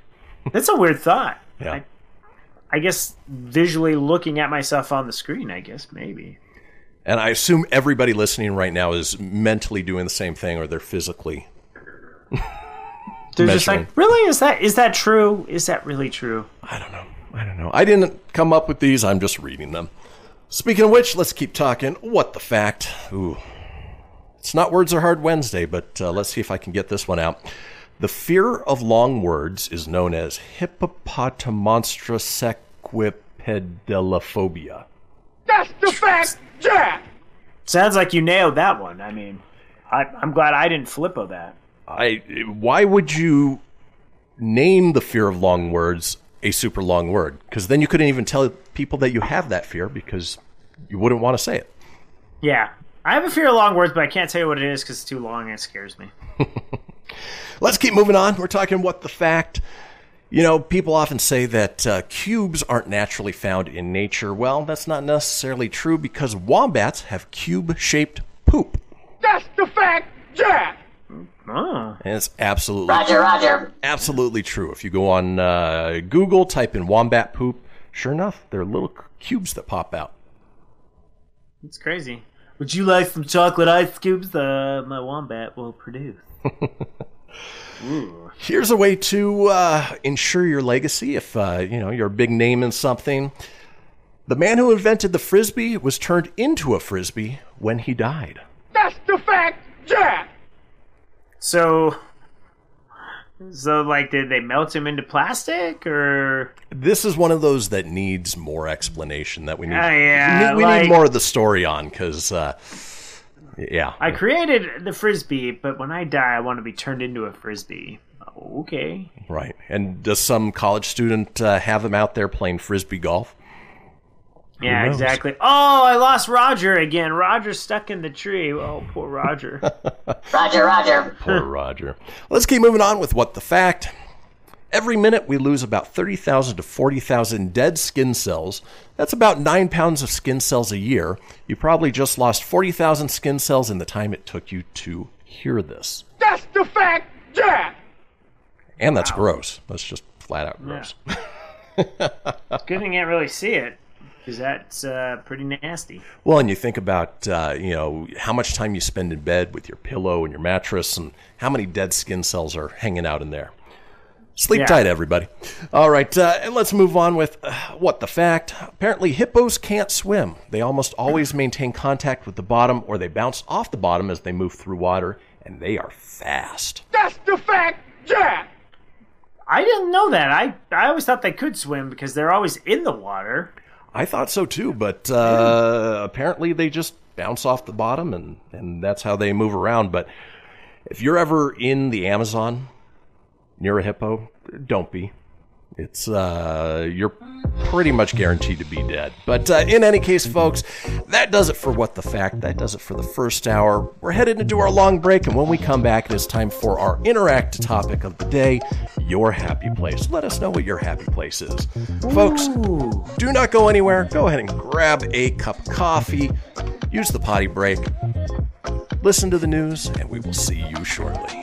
That's a weird thought. Yeah. I guess visually looking at myself on the screen. I guess maybe. And I assume everybody listening right now is mentally doing the same thing, or they're physically. They're just like, really? Is that is that true? Is that really true? I don't know. I don't know. I didn't come up with these. I'm just reading them. Speaking of which, let's keep talking. What the fact? Ooh, it's not Words Are Hard Wednesday, but uh, let's see if I can get this one out. The fear of long words is known as hippopotomonstrosesquippedaliophobia. That's the fact, Jack. Sounds like you nailed that one. I mean, I, I'm glad I didn't flippo that. I. Why would you name the fear of long words a super long word? Because then you couldn't even tell people that you have that fear because you wouldn't want to say it. Yeah, I have a fear of long words, but I can't tell you what it is because it's too long and it scares me. (laughs) Let's keep moving on. We're talking what the fact. You know, people often say that uh, cubes aren't naturally found in nature. Well, that's not necessarily true because wombats have cube shaped poop. That's the fact, Jack. Ah. And it's absolutely Roger, roger. Absolutely true. If you go on uh, Google, type in wombat poop, sure enough, there are little c- cubes that pop out. It's crazy. Would you like some chocolate ice cubes? Uh, my wombat will produce. (laughs) Ooh. Here's a way to uh, ensure your legacy if uh, you know you're a big name in something. The man who invented the frisbee was turned into a frisbee when he died. That's the fact, Jack. So, so like, did they melt him into plastic or? This is one of those that needs more explanation. That we need. Ah, yeah, we, we like- need more of the story on because, uh, yeah, I created the frisbee, but when I die, I want to be turned into a frisbee. Okay. right. And does some college student uh, have him out there playing frisbee golf? Yeah, exactly. Oh, I lost Roger again. Roger's stuck in the tree. Oh, poor Roger. (laughs) Roger, roger. Poor Roger. Let's keep moving on with what the fact. Every minute we lose about 30,000 to 40,000 dead skin cells. That's about 9 pounds of skin cells a year. You probably just lost 40,000 skin cells in the time it took you to hear this. That's the fact, Jack. And that's gross. That's just flat out gross. It's good thing you can't really see it, because that's uh, pretty nasty. Well, and you think about uh, you know how much time you spend in bed with your pillow and your mattress, and how many dead skin cells are hanging out in there. Sleep Yeah. tight, everybody. All right, uh, and let's move on with uh, what the fact. Apparently, hippos can't swim. They almost always maintain contact with the bottom, or they bounce off the bottom as they move through water, and they are fast. That's the fact, Jack. I didn't know that. I, I always thought they could swim because they're always in the water. I thought so too, but uh, apparently they just bounce off the bottom, and, and that's how they move around. But if you're ever in the Amazon near a hippo, don't be. It's uh, you're pretty much guaranteed to be dead. But uh, in any case, folks, that does it for what the fact. That does it for the first hour. We're headed into our long break, and when we come back, it is time for our interact topic of the day: your happy place. Let us know what your happy place is, folks. Do not go anywhere. Go ahead and grab a cup of coffee. Use the potty break. Listen to the news, and we will see you shortly.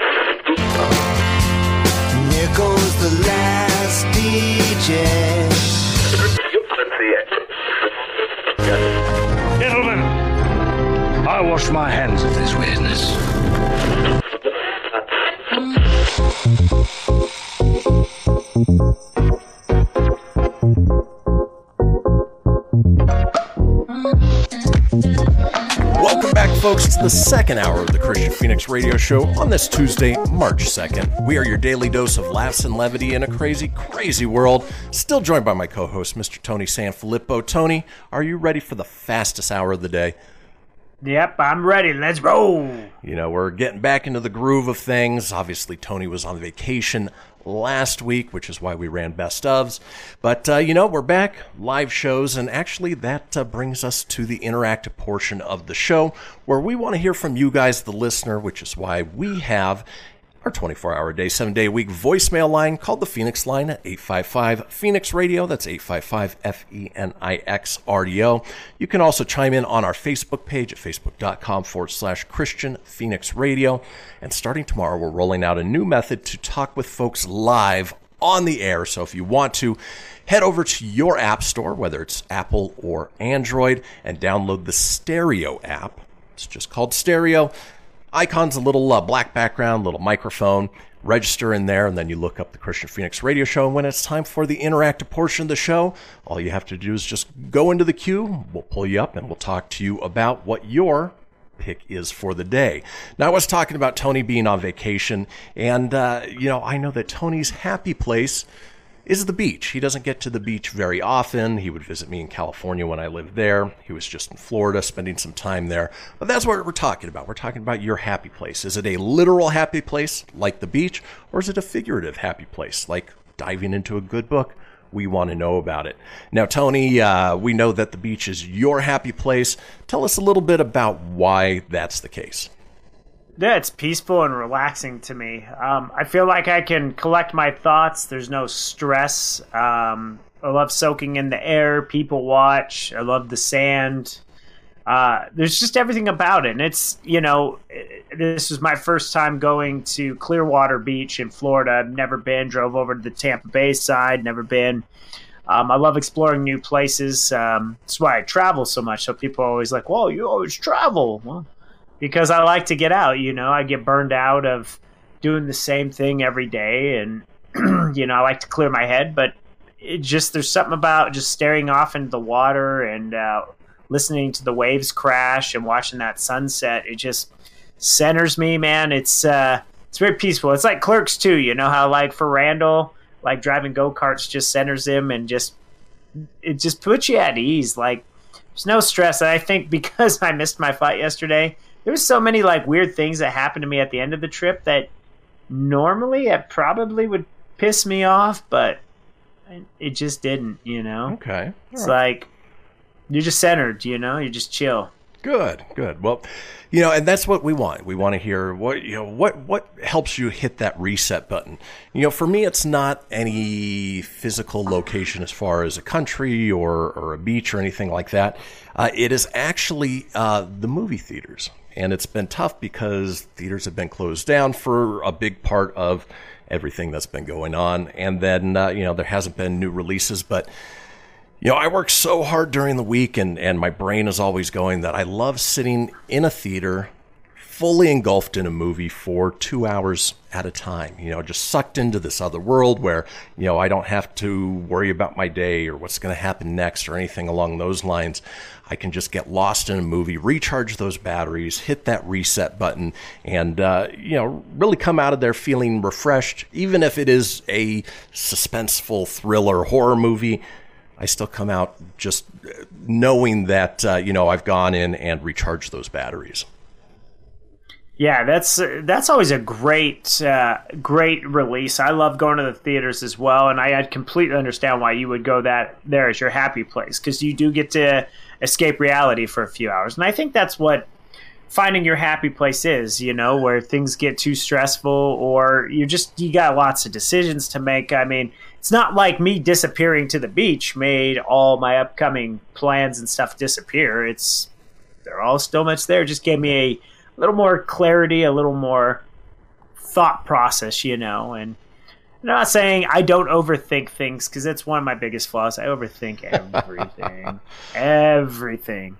Goes the last DJ. Gentlemen, I wash my hands of this weirdness. The second hour of the Kristian Fenix Radio Show on this Tuesday, March 2nd. We are your daily dose of laughs and levity in a crazy, crazy world. Still joined by my co host, Mr. Tony Sanfilippo. Tony, are you ready for the fastest hour of the day? Yep, I'm ready. Let's roll. You know, we're getting back into the groove of things. Obviously, Tony was on vacation last week, which is why we ran best ofs. But, uh, you know, we're back, live shows, and actually that uh, brings us to the interactive portion of the show where we want to hear from you guys, the listener, which is why we have our 24 hour day, seven day a week voicemail line called the Fenix line at 855 Fenix Radio. That's 855 F E N I X R D O. You can also chime in on our Facebook page at facebook.com forward slash Kristian Fenix Radio. And starting tomorrow, we're rolling out a new method to talk with folks live on the air. So if you want to, head over to your app store, whether it's Apple or Android, and download the Stereo app. It's just called Stereo icon's a little uh, black background, little microphone. Register in there, and then you look up the Kristian Fenix Radio Show. And when it's time for the interactive portion of the show, all you have to do is just go into the queue. We'll pull you up, and we'll talk to you about what your pick is for the day. Now, I was talking about Tony being on vacation, and uh, you know, I know that Tony's happy place is the beach. He doesn't get to the beach very often. He would visit me in California when I lived there. He was just in Florida spending some time there. But that's what we're talking about. We're talking about your happy place. Is it a literal happy place like the beach, or is it a figurative happy place like diving into a good book? We want to know about it. Now, Tony, uh, we know that the beach is your happy place. Tell us a little bit about why that's the case. Yeah, it's peaceful and relaxing to me. Um, I feel like I can collect my thoughts. There's no stress. Um, I love soaking in the air. People watch. I love the sand. Uh, there's just everything about it. And it's, you know, this was my first time going to Clearwater Beach in Florida. I've never been. Drove over to the Tampa Bay side. Never been. Um, I love exploring new places. Um, that's why I travel so much. So people are always like, "Well, you always travel." Well, because I like to get out. You know, I get burned out of doing the same thing every day, and (clears throat) you know, I like to clear my head. But it just there's something about just staring off into the water and uh, listening to the waves crash and watching that sunset. It just centers me, man. It's uh, it's very peaceful. It's like Clerks II. You know how like for Randal, like driving go karts just centers him and just it just puts you at ease. Like there's no stress. And I think (laughs) because I missed my flight yesterday, there was so many like weird things that happened to me at the end of the trip that normally it probably would piss me off, but it just didn't. You know? Okay. It's All right. like you're just centered. You know? You're just chill. Good, good. Well, you know, and that's what we want. We want to hear what you know what what helps you hit that reset button. You know, for me, it's not any physical location as far as a country or or a beach or anything like that. Uh, it is actually uh, the movie theaters, and it's been tough because theaters have been closed down for a big part of everything that's been going on, and then uh, you know there hasn't been new releases, but you know, I work so hard during the week and, and my brain is always going that I love sitting in a theater, fully engulfed in a movie for two hours at a time, you know, just sucked into this other world where, you know, I don't have to worry about my day or what's going to happen next or anything along those lines. I can just get lost in a movie, recharge those batteries, hit that reset button, and, uh, you know, really come out of there feeling refreshed. Even if it is a suspenseful thriller horror movie, I still come out just knowing that uh, you know I've gone in and recharged those batteries. Yeah, that's that's always a great uh, great release. I love going to the theaters as well, and I, I completely understand why you would go that there as your happy place because you do get to escape reality for a few hours, and I think that's what finding your happy place is. You know, where things get too stressful, or you just you got lots of decisions to make. I mean, it's not like me disappearing to the beach made all my upcoming plans and stuff disappear. It's they're all still much there. It just gave me a little more clarity, a little more thought process, you know. And I'm not saying I don't overthink things because that's one of my biggest flaws. I overthink (laughs) everything, everything.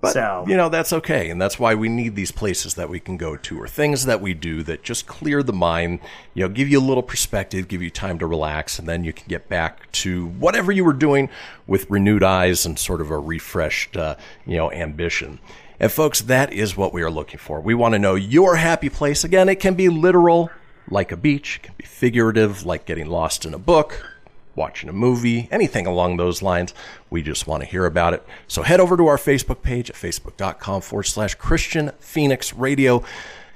But so you know that's okay, and that's why we need these places that we can go to, or things that we do that just clear the mind. You know, give you a little perspective, give you time to relax, and then you can get back to whatever you were doing with renewed eyes and sort of a refreshed, uh, you know, ambition. And folks, that is what we are looking for. We want to know your happy place. Again, it can be literal, like a beach. Can be figurative, like getting lost in a book watching a movie, anything along those lines. We just want to hear about it. So head over to our Facebook page at facebook.com forward slash Kristian Fenix Radio.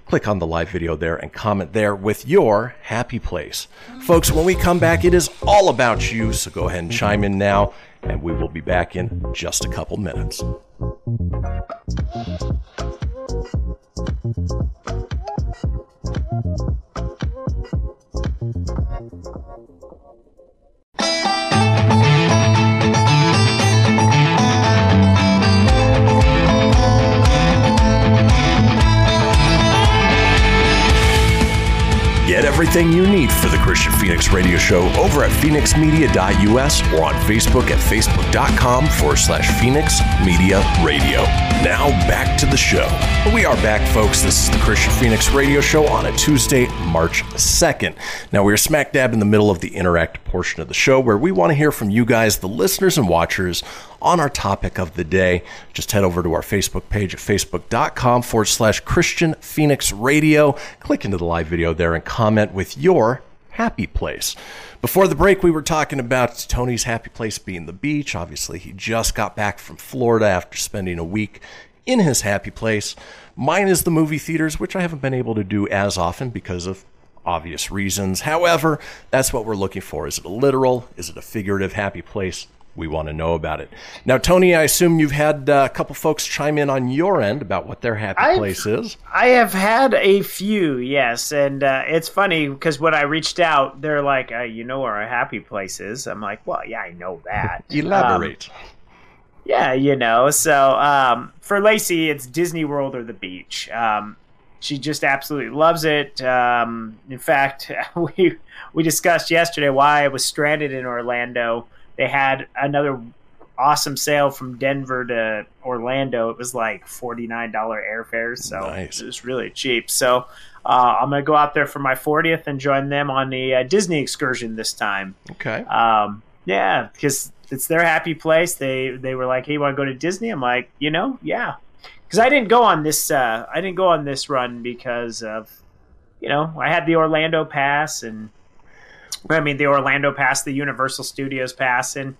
Click on the live video there and comment there with your happy place. Folks, when we come back, it is all about you. So go ahead and chime in now, and we will be back in just a couple minutes. thank you Get everything you need for the Kristian Fenix Radio Show over at fenixmedia.us or on Facebook at facebook.com forward slash Fenix Media Radio. Now back to the show. We are back, folks. This is the Kristian Fenix Radio Show on a Tuesday, March 2nd. Now, we are smack dab in the middle of the interact portion of the show where we want to hear from you guys, the listeners and watchers, on our topic of the day. Just head over to our Facebook page at facebook.com forward slash Kristian Fenix Radio. Click into the live video there and comment with your happy place. Before the break, we were talking about Tony's happy place being the beach. Obviously, he just got back from Florida after spending a week in his happy place. Mine is the movie theaters, which I haven't been able to do as often because of obvious reasons. However, that's what we're looking for. Is it a literal? Is it a figurative happy place? We want to know about it. Now, Tony, I assume you've had uh, a couple folks chime in on your end about what their happy I've- place is. I have had a few, yes, and uh, it's funny because when I reached out, they're like, uh, "You know where our happy place is?" I'm like, "Well, yeah, I know that." (laughs) Elaborate. Um, yeah, you know. So um, for Lacey, it's Disney World or the beach. Um, she just absolutely loves it. Um, in fact, (laughs) we we discussed yesterday why I was stranded in Orlando. They had another awesome sale from Denver to Orlando. It was like forty nine dollar airfares, so Nice. it was really cheap. So uh, I'm gonna go out there for my fortieth and join them on the uh, Disney excursion this time. Okay. Um, yeah, because it's their happy place. They they were like, "Hey, you want to go to Disney?" I'm like, you know, yeah. Because I didn't go on this. Uh, I didn't go on this run because of, you know, I had the Orlando pass and, I mean, the Orlando pass, the Universal Studios pass, and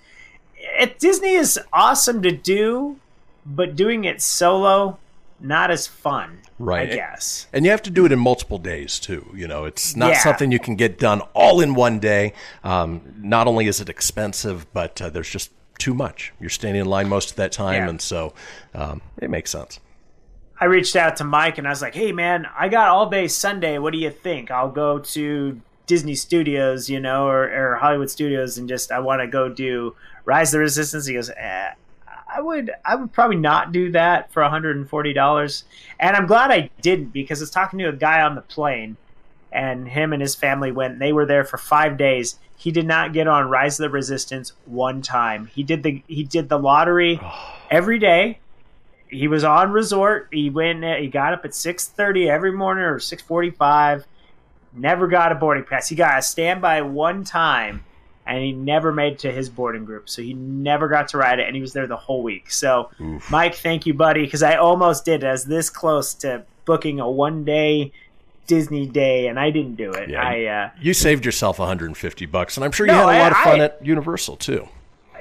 it, Disney is awesome to do, but doing it solo, not as fun. Right. I guess. And you have to do it in multiple days too. You know, it's not Yeah. something you can get done all in one day. Um, not only is it expensive, but uh, there's just too much. You're standing in line most of that time, Yeah. and so um, it makes sense. I reached out to Mike and I was like, "Hey man, I got all day Sunday. What do you think? I'll go to Disney Studios, you know, or, or Hollywood Studios, and just I want to go do Rise of the Resistance." He goes, eh, "I would, I would probably not do that for 140 dollars." And I'm glad I didn't because I was talking to a guy on the plane, and him and his family went. They were there for five days. He did not get on Rise of the Resistance one time. He did the he did the lottery (sighs) every day he was on resort. He went. He got up at six thirty every morning or six forty five. Never got a boarding pass. He got a standby one time, and he never made it to his boarding group. So he never got to ride it, and he was there the whole week. So, Mike, thank you, buddy, because I almost did. I was this close to booking a one day Disney day, and I didn't do it. Yeah, I uh, You saved yourself 150 bucks, and I'm sure you No, had a lot I- of fun I- at Universal too.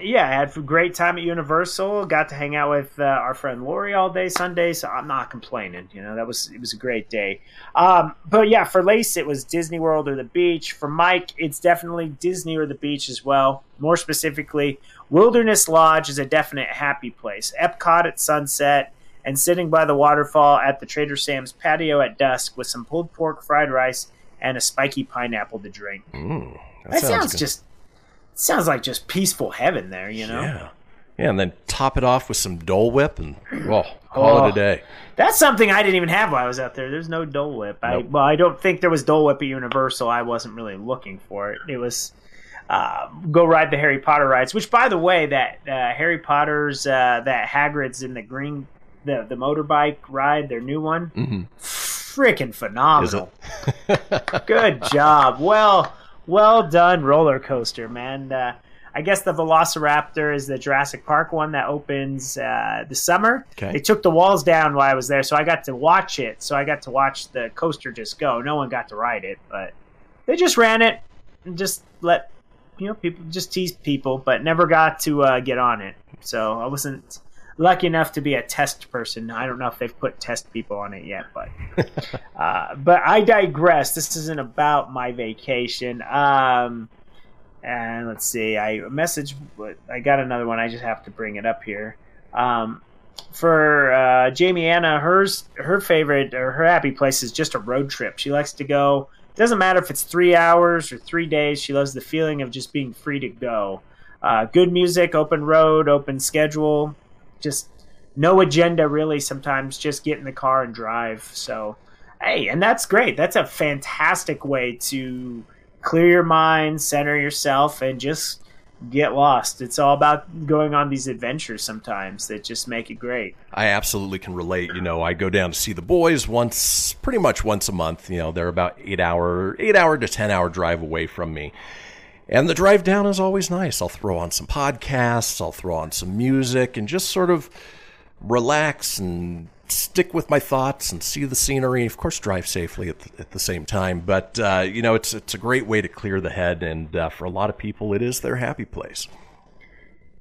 Yeah, I had a great time at Universal. Got to hang out with uh, our friend Lori all day Sunday, so I'm not complaining. You know, that was it was a great day. Um, but yeah, for Lace, it was Disney World or the beach. For Mike, it's definitely Disney or the beach as well. More specifically, Wilderness Lodge is a definite happy place. Epcot at sunset and sitting by the waterfall at the Trader Sam's patio at dusk with some pulled pork, fried rice, and a spiky pineapple to drink. Mm, That, sounds, good. just sounds like just peaceful heaven there. You know. yeah, yeah, and then top it off with some Dole Whip, and well, call Oh. it a day. That's something I didn't even have while I was out there. There's no Dole Whip. I well, I don't think there was Dole Whip at Universal. I wasn't really looking for it. It was uh, go ride the Harry Potter rides. Which, by the way, that uh, Harry Potter's uh, that Hagrid's in the green the the motorbike ride, their new one, Mhm. freaking phenomenal. (laughs) Good job. Well, well done, roller coaster, man. Uh, I guess the Velociraptor is the Jurassic Park one that opens uh, this summer. Okay. They took the walls down while I was there, so I got to watch it. So I got to watch the coaster just go. No one got to ride it, but they just ran it and just let you know, people just tease people, but never got to uh, get on it. So I wasn't lucky enough to be a test person. I don't know if they've put test people on it yet, but (laughs) uh, but I digress. This isn't about my vacation. Um, and let's see, I message. I got another one. I just have to bring it up here. Um, for uh, Jamie Anna, hers her favorite or her happy place is just a road trip. She likes to go. Doesn't matter if it's three hours or three days. She loves the feeling of just being free to go. Uh, good music, open road, open schedule. Just no agenda really. Sometimes just get in the car and drive. So hey, and that's great. That's a fantastic way to clear your mind, center yourself, and just get lost. It's all about going on these adventures sometimes that just make it great. I absolutely can relate. You know, I go down to see the boys once, pretty much once a month. You know, they're about eight hour, eight hour to ten hour drive away from me, and the drive down is always nice. I'll throw on some podcasts, I'll throw on some music, and just sort of relax and stick with my thoughts and see the scenery. Of course, drive safely at the, at the same time. But uh, you know, it's it's a great way to clear the head, and uh, for a lot of people, it is their happy place.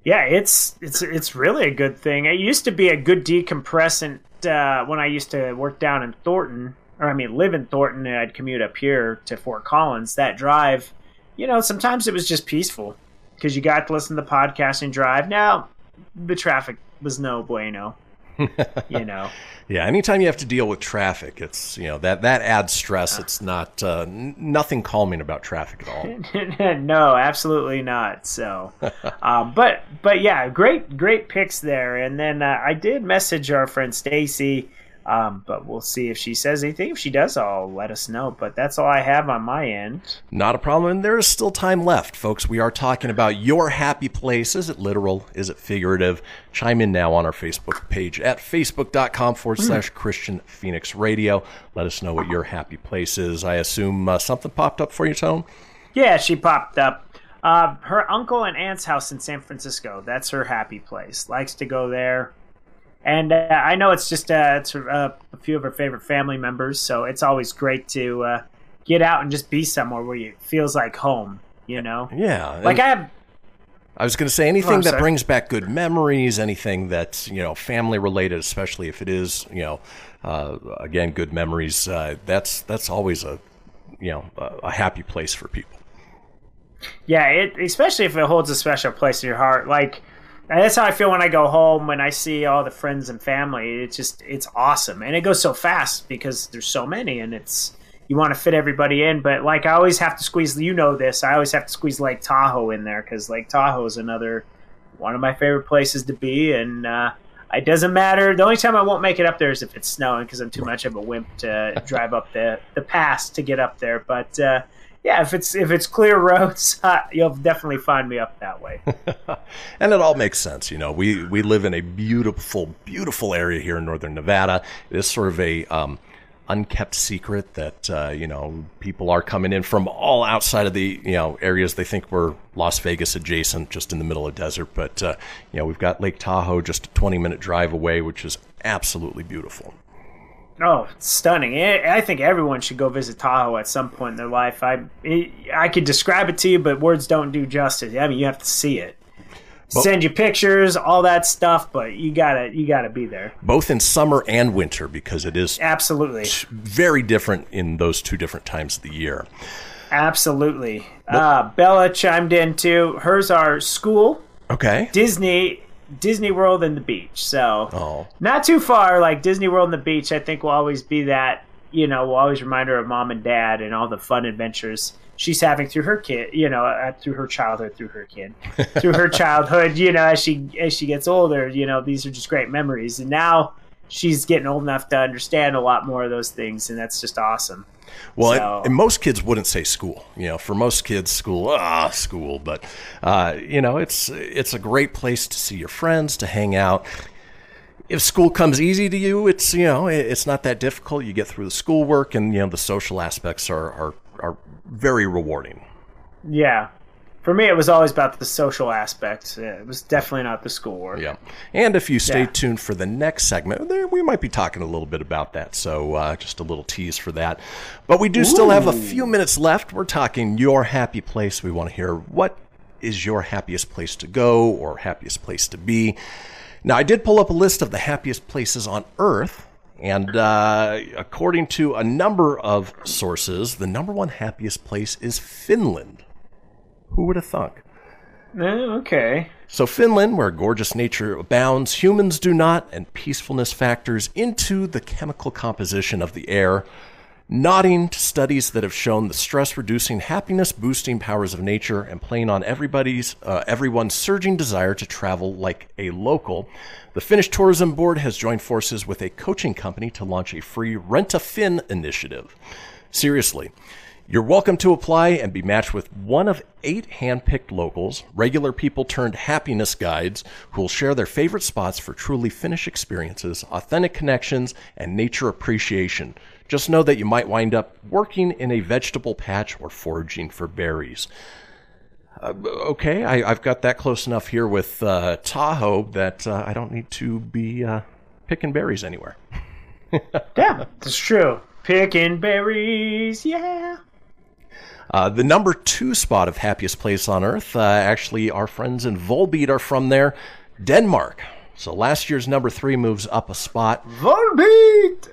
Yeah, it's it's it's really a good thing. It used to be a good decompressant uh, when I used to work down in Thornton, or I mean, live in Thornton, and I'd commute up here to Fort Collins. That drive, you know, sometimes it was just peaceful because you got to listen to the podcast and drive. Now, the traffic was no bueno. (laughs) you know. Yeah, anytime you have to deal with traffic, it's you know that that adds stress. It's not uh, n- nothing calming about traffic at all. (laughs) no, absolutely not. So, (laughs) um, but but yeah, great great picks there. And then uh, I did message our friend Stacy, um, but we'll see if she says anything. If she does, I'll let us know. But that's all I have on my end. Not a problem, and there is still time left, folks. We are talking about your happy place. Is it literal? Is it figurative? Chime in now on our Facebook page at facebook.com forward slash Kristian Fenix Radio. Let us know what your happy place is. I assume uh, something popped up for you, Tone? Yeah, she popped up. Uh, her uncle and aunt's house in San Francisco. That's her happy place. Likes to go there. And uh, I know it's just uh, it's uh, a few of her favorite family members, so it's always great to uh, get out and just be somewhere where it feels like home. You know? Yeah. Like I have I was going to say anything Oh, that sorry. brings back good memories, anything that's you know family related, especially if it is you know uh, again good memories. Uh, that's that's always a you know a, a happy place for people. Yeah, it especially if it holds a special place in your heart. Like that's how I feel when I go home when I see all the friends and family. It's just it's awesome, and it goes so fast because there's so many, and it's you want to fit everybody in. But like I always have to squeeze. You know this. I always have to squeeze Lake Tahoe in there because Lake Tahoe is another one of my favorite places to be, and. uh it doesn't matter. The only time I won't make it up there is if it's snowing because I'm too much of a wimp to drive up the, the pass to get up there. But uh, yeah, if it's if it's clear roads, (laughs) uh, you'll definitely find me up that way. (laughs) and it all makes sense. You know, we we live in a beautiful, beautiful area here in northern Nevada. It is sort of a um, unkept secret that uh, you know people are coming in from all outside of the you know areas they think we're Las Vegas adjacent, just in the middle of desert. But uh, you know, we've got Lake Tahoe just a 20 minute drive away, which is absolutely beautiful. Oh, stunning! I think everyone should go visit Tahoe at some point in their life. I I could describe it to you, but words don't do justice. I mean, you have to see it. Well- Send you pictures, all that stuff, but you gotta you gotta be there. Both in summer and winter, because it is Absolutely, very different in those two different times of the year. absolutely. Uh, Bella chimed in too. Hers are school, Okay. Disney, Disney World, and the beach. So Oh. not too far. Like Disney World and the beach, I think will always be that. You know, will always remind her of mom and dad and all the fun adventures she's having through her kid. You know, uh, through her childhood, through her kid, through her (laughs) childhood. You know, as she as she gets older, you know, these are just great memories. And now she's getting old enough to understand a lot more of those things, and that's just awesome. Well, So- and, and most kids wouldn't say school. You know, for most kids, school, ah, school. But uh, you know, it's it's a great place to see your friends, to hang out. If school comes easy to you, it's you know, it's not that difficult. You get through the schoolwork, and you know, the social aspects are are are very rewarding. Yeah. For me, it was always about the social aspect. It was definitely not the schoolwork. Yeah. And if you stay Yeah. tuned for the next segment, there, we might be talking a little bit about that. So uh, just a little tease for that. But we do still have a few minutes left. We're talking your happy place. We want to hear what is your happiest place to go or happiest place to be. Now, I did pull up a list of the happiest places on Earth. And uh, according to a number of sources, the number one happiest place is Finland. Who would have thunk? Eh, okay. So, Finland, where gorgeous nature abounds, humans do not, and peacefulness factors into the chemical composition of the air, nodding to studies that have shown the stress reducing, happiness boosting powers of nature and playing on everybody's, uh, everyone's surging desire to travel like a local. The Finnish Tourism Board has joined forces with a coaching company to launch a free Rent a Fin initiative. Seriously. You're welcome to apply and be matched with one of eight handpicked locals, regular people turned happiness guides, who will share their favorite spots for truly Finnish experiences, authentic connections, and nature appreciation. Just know that you might wind up working in a vegetable patch or foraging for berries. Uh, okay, I, I've got that close enough here with uh, Tahoe that uh, I don't need to be uh, picking berries anywhere. (laughs) Yeah, it's true. Picking berries, yeah. Uh, the number two spot of happiest place on earth, uh, actually, our friends in Volbeat are from there, Denmark. So last year's number three moves up a spot. Volbeat!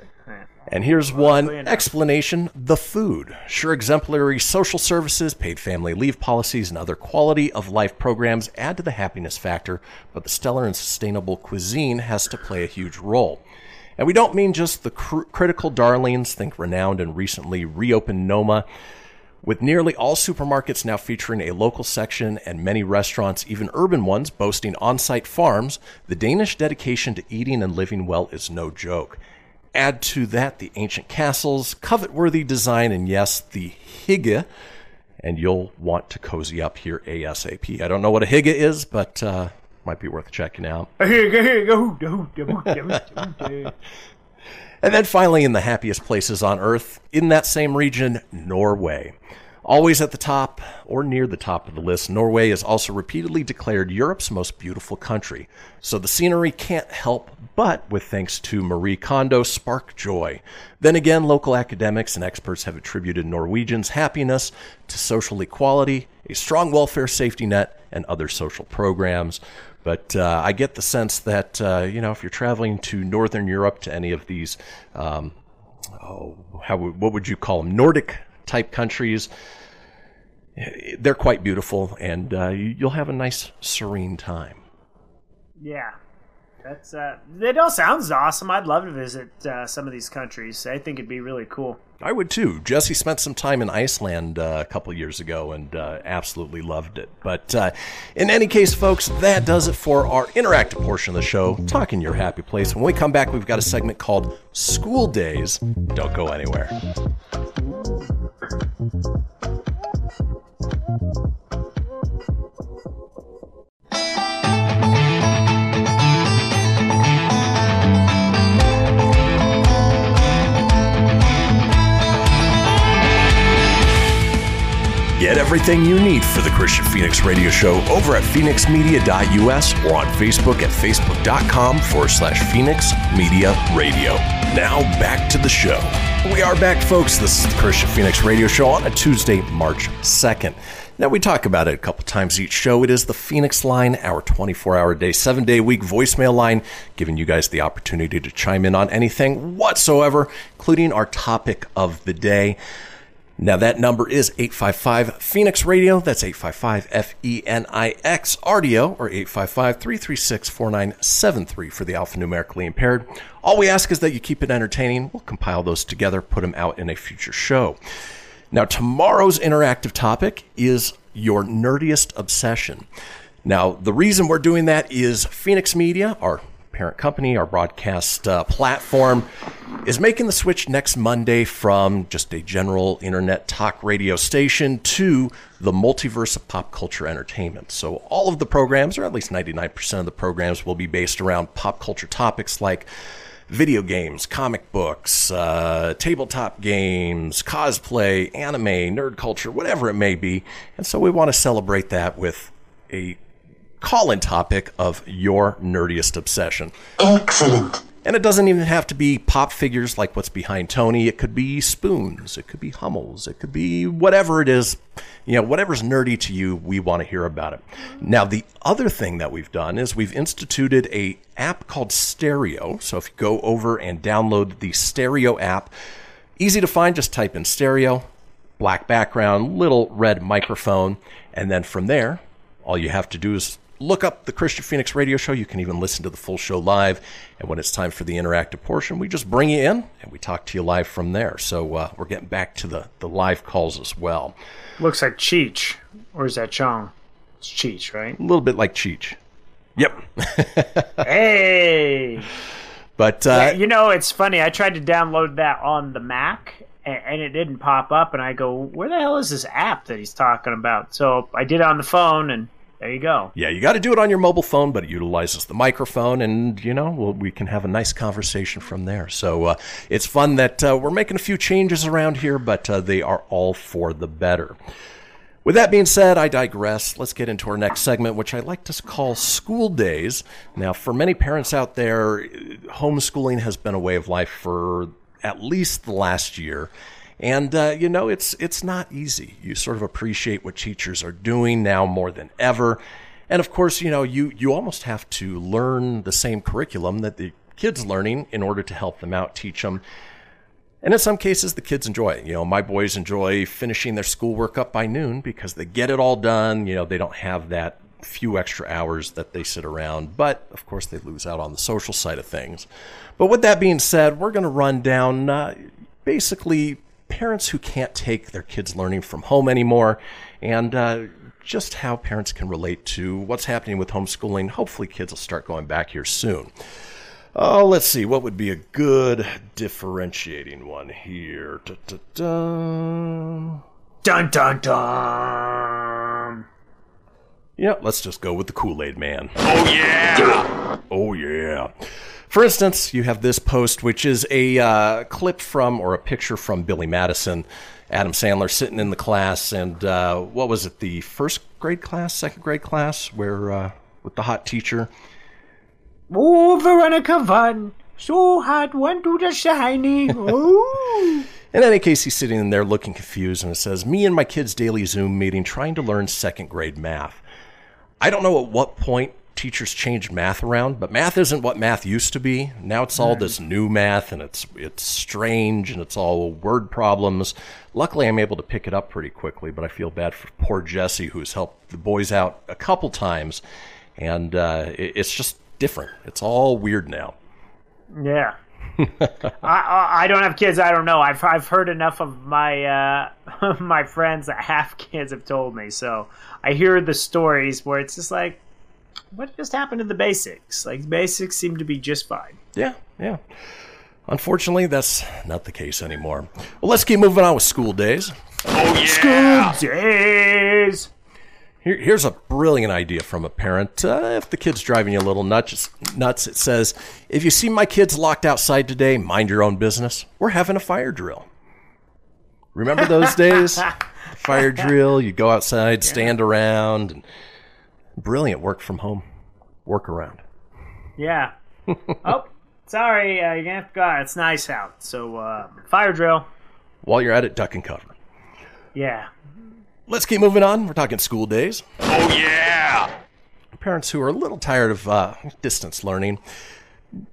And here's one explanation the food. Sure, exemplary social services, paid family leave policies, and other quality of life programs add to the happiness factor, but the stellar and sustainable cuisine has to play a huge role. And we don't mean just the cr- critical darlings, think renowned and recently reopened Noma. With nearly all supermarkets now featuring a local section and many restaurants, even urban ones, boasting on site farms, the Danish dedication to eating and living well is no joke. Add to that the ancient castles, covet worthy design, and yes, the hygge, and you'll want to cozy up here ASAP. I don't know what a hygge is, but uh, might be worth checking out. And then finally, in the happiest places on earth, in that same region, Norway. Always at the top or near the top of the list, Norway is also repeatedly declared Europe's most beautiful country. So the scenery can't help but, with thanks to Marie Kondo, spark joy. Then again, local academics and experts have attributed Norwegians' happiness to social equality, a strong welfare safety net, and other social programs. But uh, I get the sense that, uh, you know, if you're traveling to Northern Europe to any of these, um, oh, how, what would you call them, Nordic type countries, they're quite beautiful and uh, you'll have a nice, serene time. Yeah. That's uh it all sounds awesome. I'd love to visit uh, some of these countries. I think it'd be really cool. I would too. Jesse spent some time in Iceland uh, a couple years ago and uh, absolutely loved it. But uh, in any case, folks, that does it for our interactive portion of the show, Talking Your Happy Place. When we come back, we've got a segment called School Daze. Don't go anywhere. Get everything you need for the Kristian Fenix Radio Show over at fenixmedia.us or on Facebook at facebook.com forward slash Fenix Media Radio. Now back to the show. We are back, folks. This is the Kristian Fenix Radio Show on a Tuesday, March 2nd. Now, we talk about it a couple times each show. It is the Fenix line, our 24 hour day, seven day week voicemail line, giving you guys the opportunity to chime in on anything whatsoever, including our topic of the day. Now that number is 855 Fenix Radio. That's 855 F E N I X RDO or 855 336 4973 for the alphanumerically impaired. All we ask is that you keep it entertaining. We'll compile those together, put them out in a future show. Now, tomorrow's interactive topic is your nerdiest obsession. Now, the reason we're doing that is Fenix Media, our parent company, our broadcast uh, platform, is making the switch next Monday from just a general internet talk radio station to the multiverse of pop culture entertainment. So, all of the programs, or at least 99% of the programs, will be based around pop culture topics like video games, comic books, uh, tabletop games, cosplay, anime, nerd culture, whatever it may be. And so we want to celebrate that with a call in topic of your nerdiest obsession. Excellent. And it doesn't even have to be pop figures like what's behind Tony. It could be spoons. It could be Hummels. It could be whatever it is. You know, whatever's nerdy to you, we want to hear about it. Now, the other thing that we've done is we've instituted a app called Stereo. So if you go over and download the Stereo app, easy to find, just type in Stereo, black background, little red microphone, and then from there, all you have to do is look up the Kristian Fenix radio show. You can even listen to the full show live. And when it's time for the interactive portion, we just bring you in and we talk to you live from there. So uh, we're getting back to the, the live calls as well. Looks like Cheech. Or is that Chong? It's Cheech, right? A little bit like Cheech. Yep. (laughs) hey! But, uh, Yeah, you know, it's funny. I tried to download that on the Mac, and, and it didn't pop up. And I go, "Where the hell is this app that he's talking about?" So I did it on the phone, and there you go. yeah, you got to do it on your mobile phone, but it utilizes the microphone, and you know well, we can have a nice conversation from there. So uh, it's fun that uh, we're making a few changes around here, but uh, they are all for the better. With that being said, I digress. Let's get into our next segment, which I like to call School Daze. Now, for many parents out there, homeschooling has been a way of life for at least the last year. And uh, you know, it's it's not easy. You sort of appreciate what teachers are doing now more than ever. And of course, you know, you you almost have to learn the same curriculum that the kids learning in order to help them out, teach them. And in some cases, the kids enjoy it. You know, my boys enjoy finishing their schoolwork up by noon because they get it all done. You know, they don't have that few extra hours that they sit around. But of course, they lose out on the social side of things. But with that being said, we're going to run down uh, basically parents who can't take their kids learning from home anymore and uh, just how parents can relate to what's happening with homeschooling. Hopefully, kids will start going back here soon. Oh, let's see. What would be a good differentiating one here? Da-da-da. Dun dun dun. Yeah, let's just go with the Kool Aid Man. Oh, yeah! Oh, yeah. For instance, you have this post, which is a uh, clip from or a picture from Billy Madison, Adam Sandler sitting in the class, and uh, what was it, the first grade class, second grade class, where uh, with the hot teacher? Oh, Veronica Vaughn. So hot, went to the shiny. (laughs) Ooh. In any case, he's sitting in there looking confused, and it says, Me and my kids' daily Zoom meeting trying to learn second grade math. I don't know at what point teachers changed math around, but math isn't what math used to be. Now it's all this new math, and it's it's strange, and it's all word problems. Luckily, I'm able to pick it up pretty quickly, but I feel bad for poor Jesse, who's helped the boys out a couple times, and uh, it, it's just different. It's all weird now. Yeah. (laughs) I, I don't have kids. I don't know. I've I've heard enough of my uh, (laughs) my friends that have kids have told me. So I hear the stories where it's just like, what just happened to the basics? Like the basics seem to be just fine. Yeah, yeah. Unfortunately, that's not the case anymore. Well, let's keep moving on with School Daze. Oh yeah, School Daze. Here, here's a brilliant idea from a parent. Uh, if the kid's driving you a little nuts, nuts, it says, "If you see my kids locked outside today, mind your own business. We're having a fire drill." Remember those days? (laughs) fire drill. You go outside, stand around, and brilliant work from home, work around. Yeah. (laughs) oh, sorry. Uh, you're gonna have to go. out. It's nice out. So uh, fire drill. While you're at it, duck and cover. Yeah. Let's keep moving on. We're talking School Daze. Oh, yeah! Parents who are a little tired of uh, distance learning.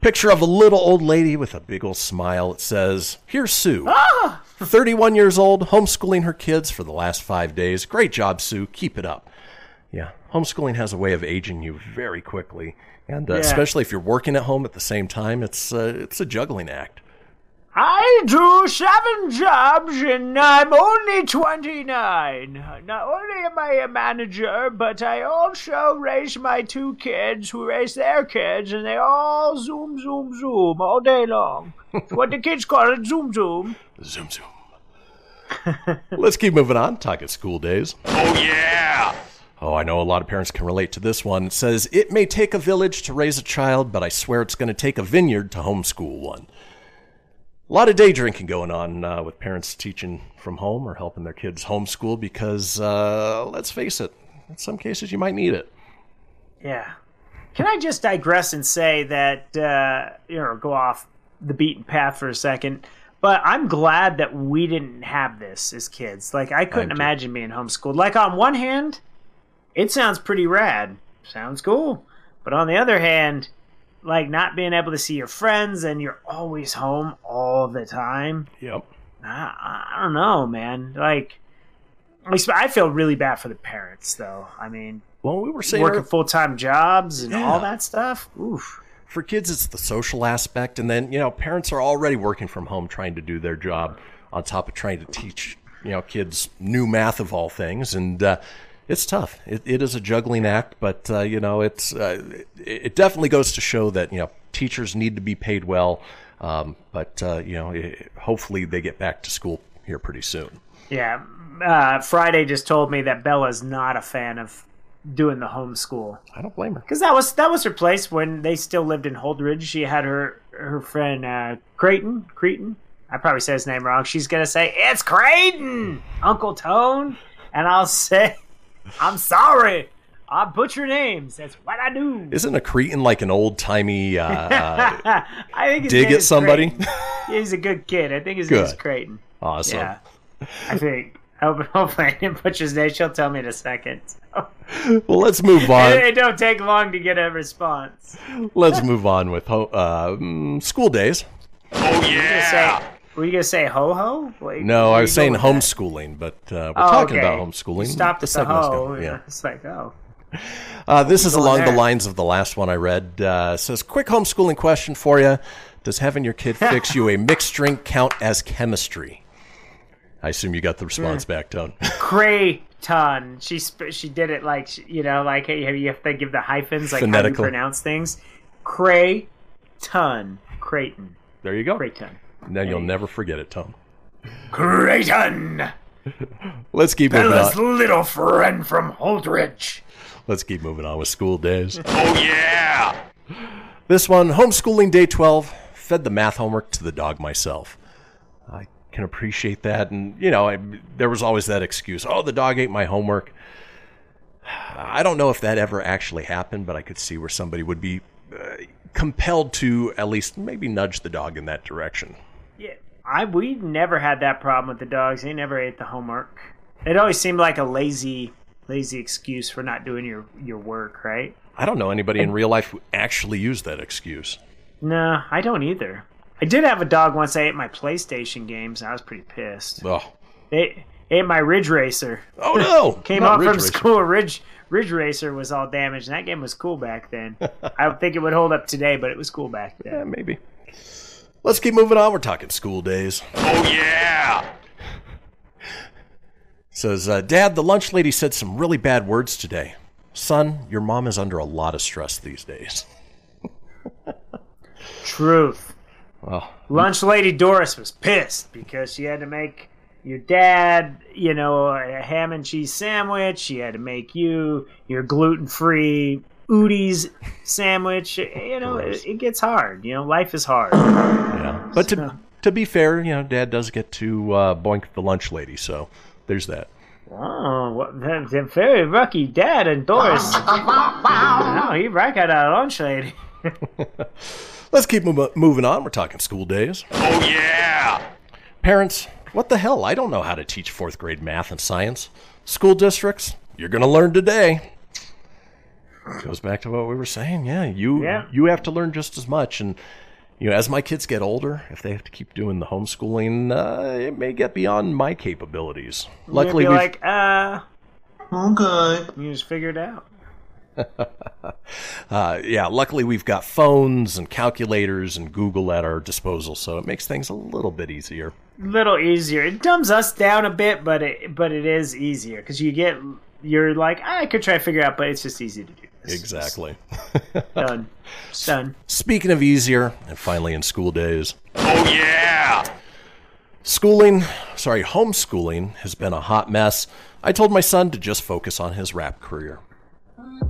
Picture of a little old lady with a big old smile. It says, Here's Sue. ah! 31 years old, homeschooling her kids for the last five days. Great job, Sue. Keep it up. Yeah, homeschooling has a way of aging you very quickly. And uh, Yeah. especially if you're working at home at the same time, it's, uh, it's a juggling act. I do seven jobs and I'm only 29. Not only am I a manager, but I also raise my two kids who raise their kids, and they all zoom, zoom, zoom all day long. It's (laughs) what the kids call it, zoom, zoom. Zoom, zoom. (laughs) Let's keep moving on, talking School Daze. Oh, yeah! Oh, I know a lot of parents can relate to this one. It says, It may take a village to raise a child, but I swear it's going to take a vineyard to homeschool one. A lot of day drinking going on uh, with parents teaching from home or helping their kids homeschool because, uh, let's face it, in some cases you might need it. Yeah. Can I just digress and say that, uh, you know, go off the beaten path for a second? But I'm glad that we didn't have this as kids. Like, I couldn't too. imagine being homeschooled. Like, on one hand, it sounds pretty rad. Sounds cool. But on the other hand, like, not being able to see your friends and you're always home all the time. Yep. I, I don't know, man. Like, I feel really bad for the parents, though. I mean, Well, we were saying working full time jobs and Yeah. all that stuff. Oof. for kids, it's the social aspect, and then you know, parents are already working from home, trying to do their job on top of trying to teach you know kids new math of all things, and uh, it's tough. It, it is a juggling act, but uh, you know, it's uh, it, it definitely goes to show that you know teachers need to be paid well, um, but uh, you know, it, hopefully they get back to school here pretty soon. Yeah. Uh, Friday just told me that Bella's not a fan of doing the homeschool. I don't blame her. Because that was that was her place when they still lived in Holdridge. She had her her friend uh, Creighton. Creighton. I probably said his name wrong. She's gonna say it's Creighton, Uncle Tone, and I'll (laughs) say, I'm sorry. I butcher names. That's what I do. Isn't a Cretan like an old timey? Uh, (laughs) uh, I think dig at somebody? Creighton. He's a good kid. I think his name's Good. Creighton. awesome. Yeah, I think. (laughs) Hopefully I didn't butcher his name. She'll tell me in a second. Well, let's move (laughs) on. it, it don't take long to get a response. Let's move on with uh, mm, School Daze. Oh yeah. Were you gonna say ho ho? Wait, No, I was saying with that? homeschooling, but uh, we're Oh, talking okay. about homeschooling. You stopped The at the ho. yeah. It's like oh. (laughs) Uh, this is along the lines of the last one I read. Uh, says, quick homeschooling question for you. Does having your kid (laughs) fix you a mixed drink count as chemistry? I assume you got the response back, Tone. (laughs) Creighton. She sp- she did it like you know like hey, you have to give the hyphens like how you pronounce things. Creighton. Creighton. there you go. Creighton. Then you'll never forget it, Tom. Creighton. (laughs) Let's keep moving Bella's on. little friend from Holdridge. Let's keep moving on with School Daze. Oh yeah. This one, homeschooling day 12, fed the math homework to the dog myself. I can appreciate that. And, you know, I, there was always that excuse oh, the dog ate my homework. I don't know if that ever actually happened, but I could see where somebody would be uh, compelled to at least maybe nudge the dog in that direction. I we never had that problem with the dogs. They never ate the homework. It always seemed like a lazy, lazy excuse for not doing your your work, right? I don't know anybody in real life who actually used that excuse. No, I don't either. I did have a dog once. I ate my PlayStation games. and I was pretty pissed. Oh, They ate my Ridge Racer. oh no! (laughs) Came Not up from Racer. school. Ridge Ridge Racer was all damaged, and that game was cool back then. (laughs) I don't think it would hold up today, but it was cool back then. Yeah, maybe. Let's keep moving on. We're talking School Daze. Oh, yeah! Says, uh, Dad, the lunch lady said some really bad words today. Son, your mom is under a lot of stress these days. (laughs) Truth. Well, Lunch lady Doris was pissed because she had to make your dad, you know, a ham and cheese sandwich. She had to make you your gluten free Udi's sandwich. You know, it, it gets hard. You know, life is hard. yeah. But to, to be fair, you know, Dad does get to uh, boink the lunch lady, so there's that. Oh, what, they're, they're very lucky dad and Doris. no, he right got a lunch lady. (laughs) Let's keep mo- moving on. We're talking School Daze. Oh, yeah! Parents, what the hell? I don't know how to teach fourth grade math and science. School districts, you're going to learn today. Goes back to what we were saying. Yeah, you Yeah. you have to learn just as much. And you know, as my kids get older, if they have to keep doing the homeschooling, uh, it may get beyond my capabilities. Luckily, You'd be we've, like, uh, Okay. you just figure it out. (laughs) uh, yeah, luckily we've got phones and calculators and Google at our disposal, so it makes things a little bit easier. little easier. It dumbs us down a bit, but it but it is easier because you get you're like "Ah, I could try to figure out, but it's just easy to do. This. Exactly. (laughs) Done. Done. Speaking of easier, and finally in School Daze, Oh, yeah! schooling, sorry, homeschooling has been a hot mess. I told my son to just focus on his rap career.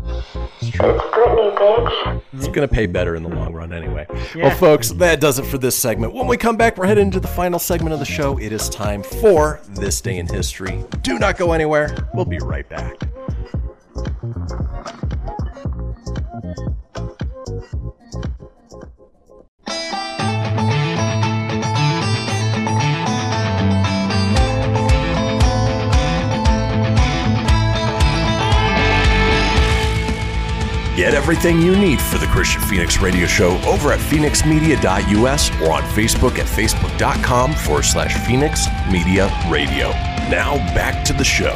Britney, bitch. It's going to pay better in the long run anyway. Yeah. Well, folks, that does it for this segment. When we come back, we're heading into the final segment of the show. It is time for This Day in History. Do not go anywhere. We'll be right back. Get everything you need for the Kristian Fenix Radio Show over at fenixmedia.us or on Facebook at facebook.com forward slash Fenix Media Radio. Now back to the show.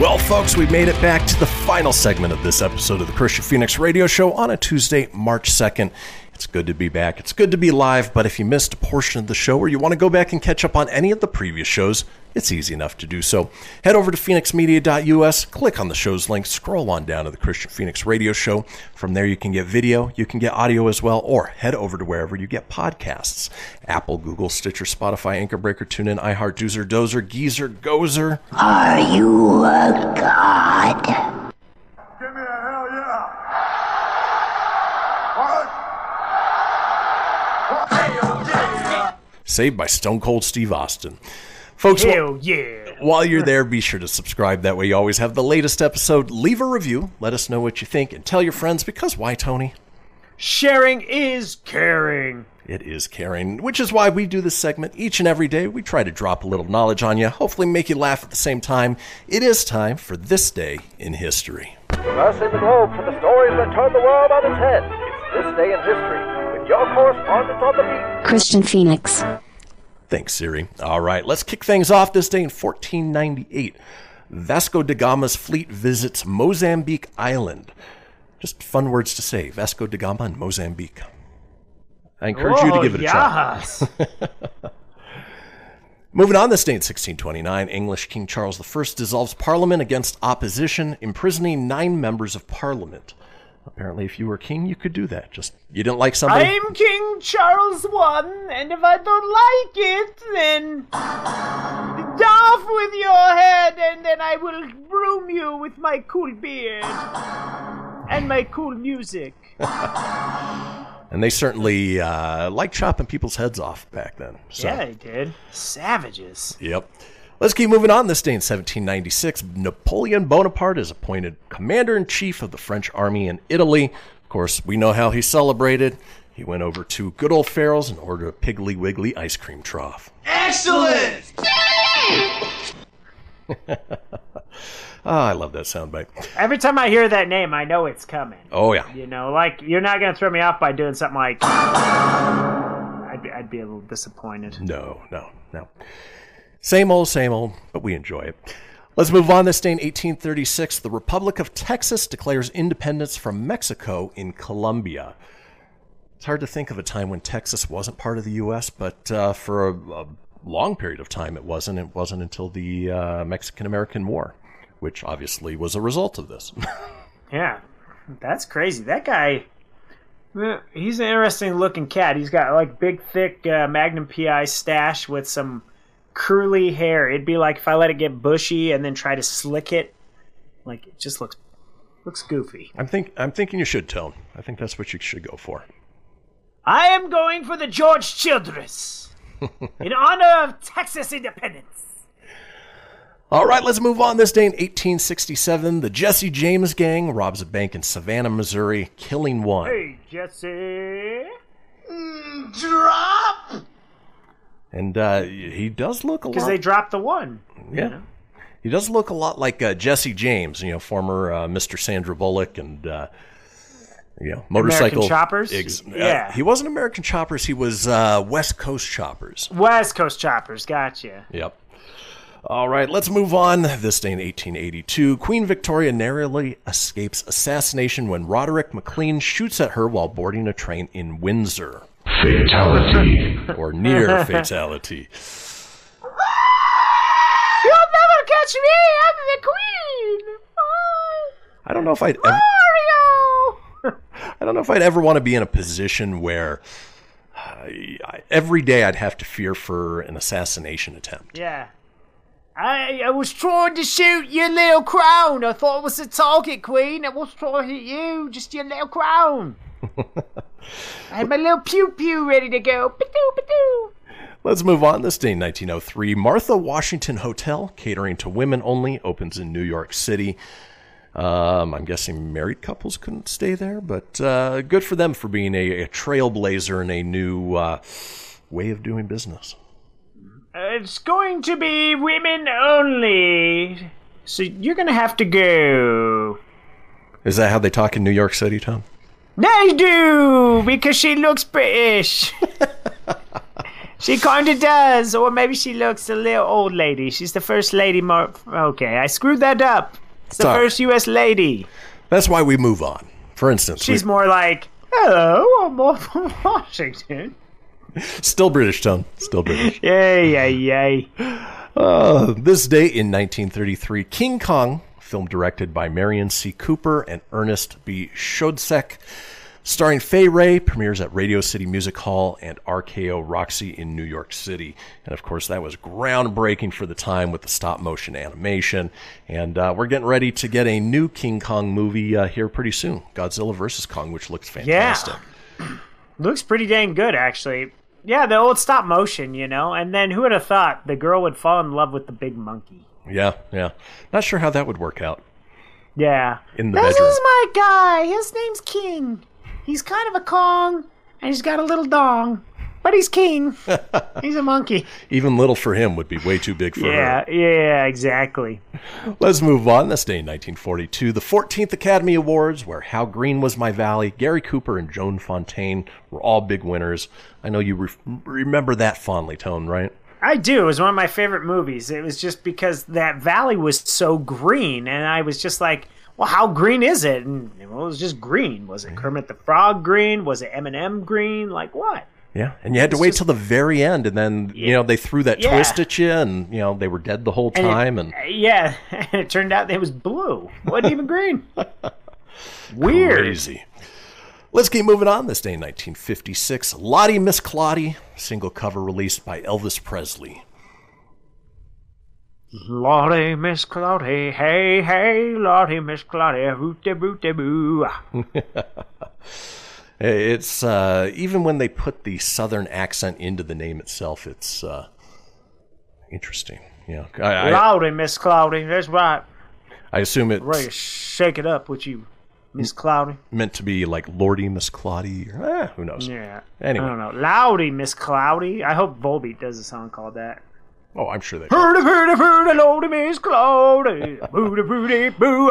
Well, folks, we made it back to the final segment of this episode of the Kristian Fenix Radio Show on a Tuesday, March 2nd. It's good to be back. It's good to be live, but if you missed a portion of the show or you want to go back and catch up on any of the previous shows, it's easy enough to do so. Head over to fenixmedia.us, click on the show's link, scroll on down to the Kristian Fenix Radio Show. From there, you can get video, you can get audio as well, or head over to wherever you get podcasts Apple, Google, Stitcher, Spotify, Anchor Breaker, TuneIn, iHeart, Doozer, Dozer, Geezer, Gozer. Are you a god? Give me a hell yeah. What? Saved by Stone Cold Steve Austin. Folks, wh- Hell yeah. While you're there, be sure to subscribe. That way, you always have the latest episode. Leave a review. Let us know what you think and tell your friends because why, Tony? Sharing is caring. It is caring, which is why we do this segment each and every day. We try to drop a little knowledge on you, hopefully, make you laugh at the same time. It is time for this day in history. Traversing the globe for the stories that turn the world on its head. It's this day in history with your correspondent on the beat. Kristian Fenix. Thanks, Siri. All right, let's kick things off this day in 1498. Vasco da Gama's fleet visits Mozambique Island. Just fun words to say Vasco da Gama and Mozambique. I encourage you to Oh, give it a yes. try. (laughs) Moving on this day in 1629, English King Charles I dissolves Parliament against opposition, imprisoning nine members of Parliament. Apparently, if you were king, you could do that. Just you didn't like somebody. I'm King Charles One, and if I don't like it, then off with your head, and then I will broom you with my cool beard and my cool music. (laughs) And they certainly uh, liked chopping people's heads off back then. So. Yeah, they did. Savages. Yep. Let's keep moving on. This day in 1796, Napoleon Bonaparte is appointed commander in chief of the French army in Italy. Of course, we know how he celebrated. He went over to good old Farrell's and ordered a Piggly Wiggly ice cream trough. Excellent! (laughs) Ah, I love that soundbite. Every time I hear that name, I know it's coming. Oh, yeah. You know, like you're not gonna throw me off by doing something like. I'd be, I'd be a little disappointed. No, no, no. Same old, same old, but we enjoy it. Let's move on. This day in 1836, the Republic of Texas declares independence from Mexico in Colombia. It's hard to think of a time when Texas wasn't part of the U.S., but uh, for a, a long period of time it wasn't. It wasn't until the uh, Mexican American War, which obviously was a result of this. (laughs) Yeah, that's crazy. That guy, eh, he's an interesting looking cat. He's got like big, thick uh, Magnum PI stash with some curly hair. It'd be like if I let it get bushy and then try to slick it. Like it just looks looks goofy. I'm think I'm thinking you should tone. I think that's what you should go for. I am going for the George Childress (laughs) in honor of Texas independence. All right, let's move on. This day in 1867, the Jesse James gang robs a bank in Savannah, Missouri, killing one. Hey, Jesse. Mm, drop! And uh, he does look a lot. Because they dropped the one. yeah, he does look a lot like uh, Jesse James, you know, former uh, Mr. Sandra Bullock and uh, you know, motorcycle Choppers? Ex- uh, Yeah. he wasn't American Choppers. He was uh, West Coast Choppers. West Coast Choppers, gotcha. Yep. All right, let's move on. This day in 1882, Queen Victoria narrowly escapes assassination when Roderick McLean shoots at her while boarding a train in Windsor. Fatality. (laughs) or near fatality. (laughs) You'll never catch me! I'm the queen! I don't know if I'd ever, Mario! (laughs) I don't know if I'd ever want to be in a position where uh, I- every day I'd have to fear for an assassination attempt. Yeah. I, I was trying to shoot your little crown. I thought it was a target, Queen. I was trying to hit you, just your little crown. I had my little pew pew ready to go. Ba-doo, ba-doo. Let's move on. This day in 1903, Martha Washington Hotel, catering to women only, opens in New York City. Um, I'm guessing married couples couldn't stay there, but uh, good for them for being a, a trailblazer and a new uh, way of doing business. It's going to be women only. So you're going to have to go. Is that how they talk in New York City, Tom? They do, because she looks British. (laughs) she kind of does, or maybe she looks a little old lady. She's the first lady. Mar- okay, I screwed that up. It's the Sorry. first U.S. lady. That's why we move on. For instance, She's we- more like, hello, I'm from Washington. still British, tone. Still British. Yay, yay, yay. Uh, this day in 1933, King Kong, film directed by Merian C. Cooper and Ernest B. Schoedsack, starring Fay Wray, premieres at Radio City Music Hall and RKO Roxy in New York City. And of course, that was groundbreaking for the time with the stop motion animation. And uh, we're getting ready to get a new King Kong movie uh, here pretty soon Godzilla vs. Kong, which looks fantastic. Yeah. (clears throat) Looks pretty dang good, actually. Yeah, the old stop motion, you know? And then who would have thought the girl would fall in love with the big monkey? Yeah, yeah. Not sure how that would work out Yeah. in the this bedroom. is my guy. His name's King. He's kind of a Kong, and he's got a little dong, but he's king. (laughs) he's a monkey. Even little for him would be way too big for him. Yeah, her. yeah, exactly. Let's move on. This day in 1942, the 14th Academy Awards, where How Green Was My Valley, Gary Cooper, and Joan Fontaine were all big winners. I know you re- remember that fondly, Tone, right? I do. It was one of my favorite movies. It was just because that valley was so green, and I was just like, "Well, how green is it?" And well, it was just green. Was it Kermit the Frog green? Was it Eminem green? Like what? Yeah, and you had to It's wait just- till the very end, and then you know they threw that Yeah. twist at you, and you know they were dead the whole And it- time, and (laughs) yeah, (laughs) and it turned out it was blue. Wasn't even green. (laughs) Weird. crazy. Let's keep moving on. This day in 1956, Lottie Miss Claudie, single cover released by Elvis Presley. Lottie, Miss Claudie, hey, hey, Lottie, Miss Claudie, rooty, rooty, boo. (laughs) It's uh, even when they put the southern accent into the name itself, it's uh, interesting. Yeah, I, I, Loudy, Miss Claudie, that's right. I assume Ready to shake it up with you, Miss Cloudy. meant to be like Lordy Miss Cloudy, or eh, who knows? Yeah. Anyway. I don't know. Loudy, Miss Cloudy. I hope Volbeat does a song called that. Oh, I'm sure they. Hurdy, hurdy, hurdy, Lordy, Miss Cloudy. (laughs) Booty, booty, boo.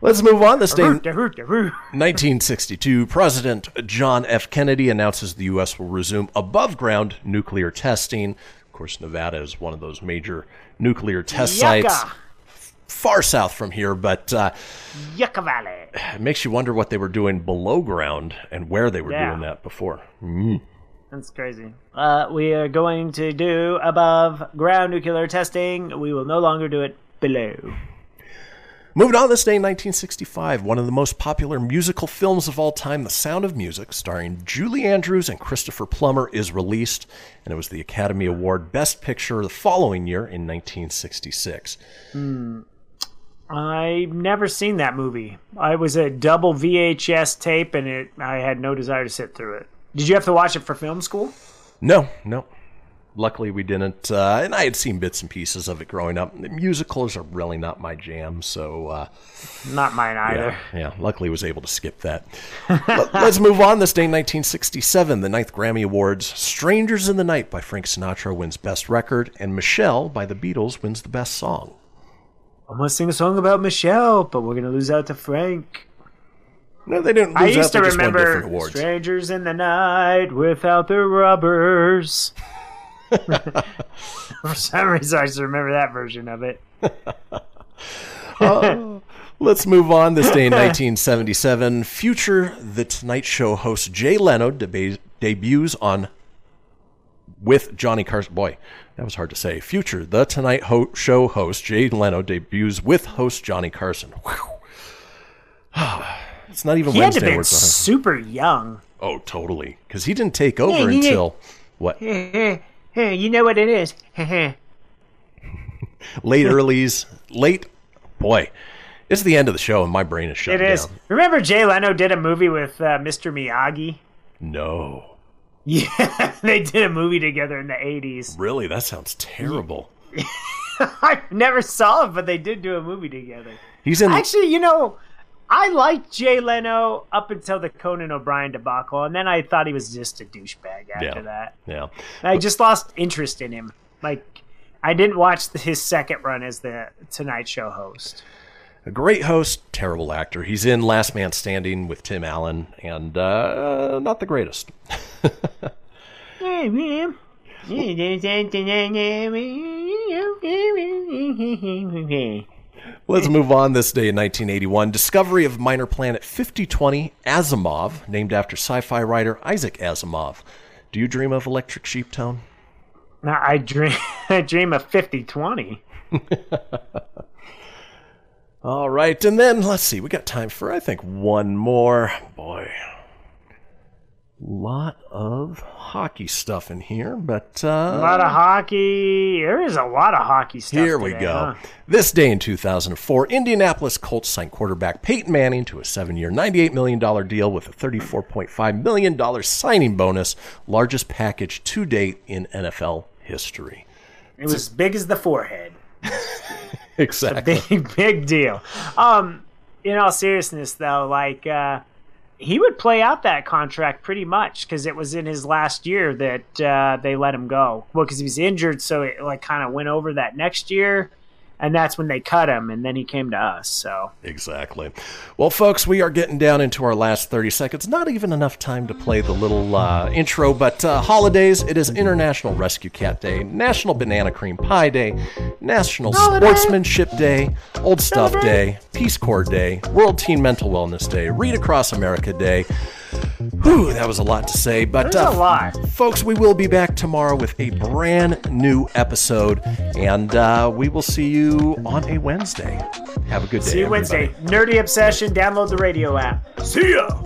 Let's move on. This day, in Hurdy, hurdy, hurdy. 1962, President John F. Kennedy announces the U.S. will resume above ground nuclear testing. Of course, Nevada is one of those major nuclear test sites Yucca. Far south from here, but uh, Yucca Valley. it makes you wonder what they were doing below ground and where they were Yeah. doing that before. Mm. That's crazy. Uh, we are going to do above ground nuclear testing. We will no longer do it below. Moving on this day in 1965, one of the most popular musical films of all time, The Sound of Music, starring Julie Andrews and Christopher Plummer, is released, and it was the Academy Award Best Picture the following year in 1966. Hmm. I've never seen that movie. I was a double VHS tape, and it. I had no desire to sit through it. Did you have to watch it for film school? No, no. Luckily, we didn't. Uh, and I had seen bits and pieces of it growing up. Musicals are really not my jam, so uh, Not mine either. yeah, yeah. Luckily, was able to skip that. Let- Let's move on. This day, in 1967, the ninth Grammy Awards. "Strangers in the Night" by Frank Sinatra wins Best Record, and "Michelle" by the Beatles wins the Best Song. I want to sing a song about Michelle, but we're gonna lose out to Frank. No, they didn't I lose used out. to They just won remember "Strangers in the Night" without the rubbers. (laughs) For some reason, I just remember that version of it. Uh, (laughs) let's move on. This day in 1977, future The Tonight Show host Jay Leno deba- debuts on with Johnny Carson. Boy, that was hard to say. Future The Tonight Ho- Show host Jay Leno debuts with host Johnny Carson. (sighs) It's not even He had to Wednesday. be where it's on. super young. Oh, totally. Because he didn't take over Yeah, yeah. until what? Hey, (laughs) you know what it is. (laughs) late earlies, late. Boy, it's the end of the show, and my brain is shut It is. down. Remember Jay Leno did a movie with uh, Mr. Miyagi? No, Yeah, (laughs) they did a movie together in the 80s. really, that sounds terrible. (laughs) I never saw it, but they did do a movie together. He's in. Actually, you know, I liked Jay Leno up until the Conan O'Brien debacle, and then I thought he was just a douchebag after Yeah. that. yeah, I just lost interest in him. Like, I didn't watch the, his second run as the Tonight Show host. A great host, terrible actor. He's in Last Man Standing with Tim Allen, and uh, not the greatest. (laughs) Let's move on. This day in 1981, discovery of minor planet 5020 Asimov, named after sci-fi writer Isaac Asimov. Do you dream of Electric Sheep Tone? I dream, (laughs) I dream of 5020. (laughs) All right, and then let's see. We got time for I think one more. Boy, lot of hockey stuff in here, but uh, A lot of hockey. There is a lot of hockey stuff. Here we go. huh? This day in 2004, Indianapolis Colts signed quarterback Peyton Manning to a seven year, $98 million deal with a $34.5 million signing bonus, largest package to date in NFL history. It was as big as the forehead. (laughs) (laughs) Exactly. Big, big deal. Um, in all seriousness, though, like uh, he would play out that contract pretty much because it was in his last year that uh, they let him go. Well, because he was injured, so it like kind of went over that next year, and that's when they cut him, and then he came to us. So Exactly. Well, folks, we are getting down into our last 30 seconds. Not even enough time to play the little uh, intro, but uh, holidays. It is International Rescue Cat Day, National Banana Cream Pie Day, National Sportsmanship Day, Old Stuff Day, Peace Corps Day, World Teen Mental Wellness Day, Read Across America Day. Whew, that was a lot to say, but uh, a lot. folks, we will be back tomorrow with a brand new episode, and uh, we will see you on a Wednesday. Have a good day. see you everybody. Wednesday. Nerdy obsession. Download the radio app. See ya.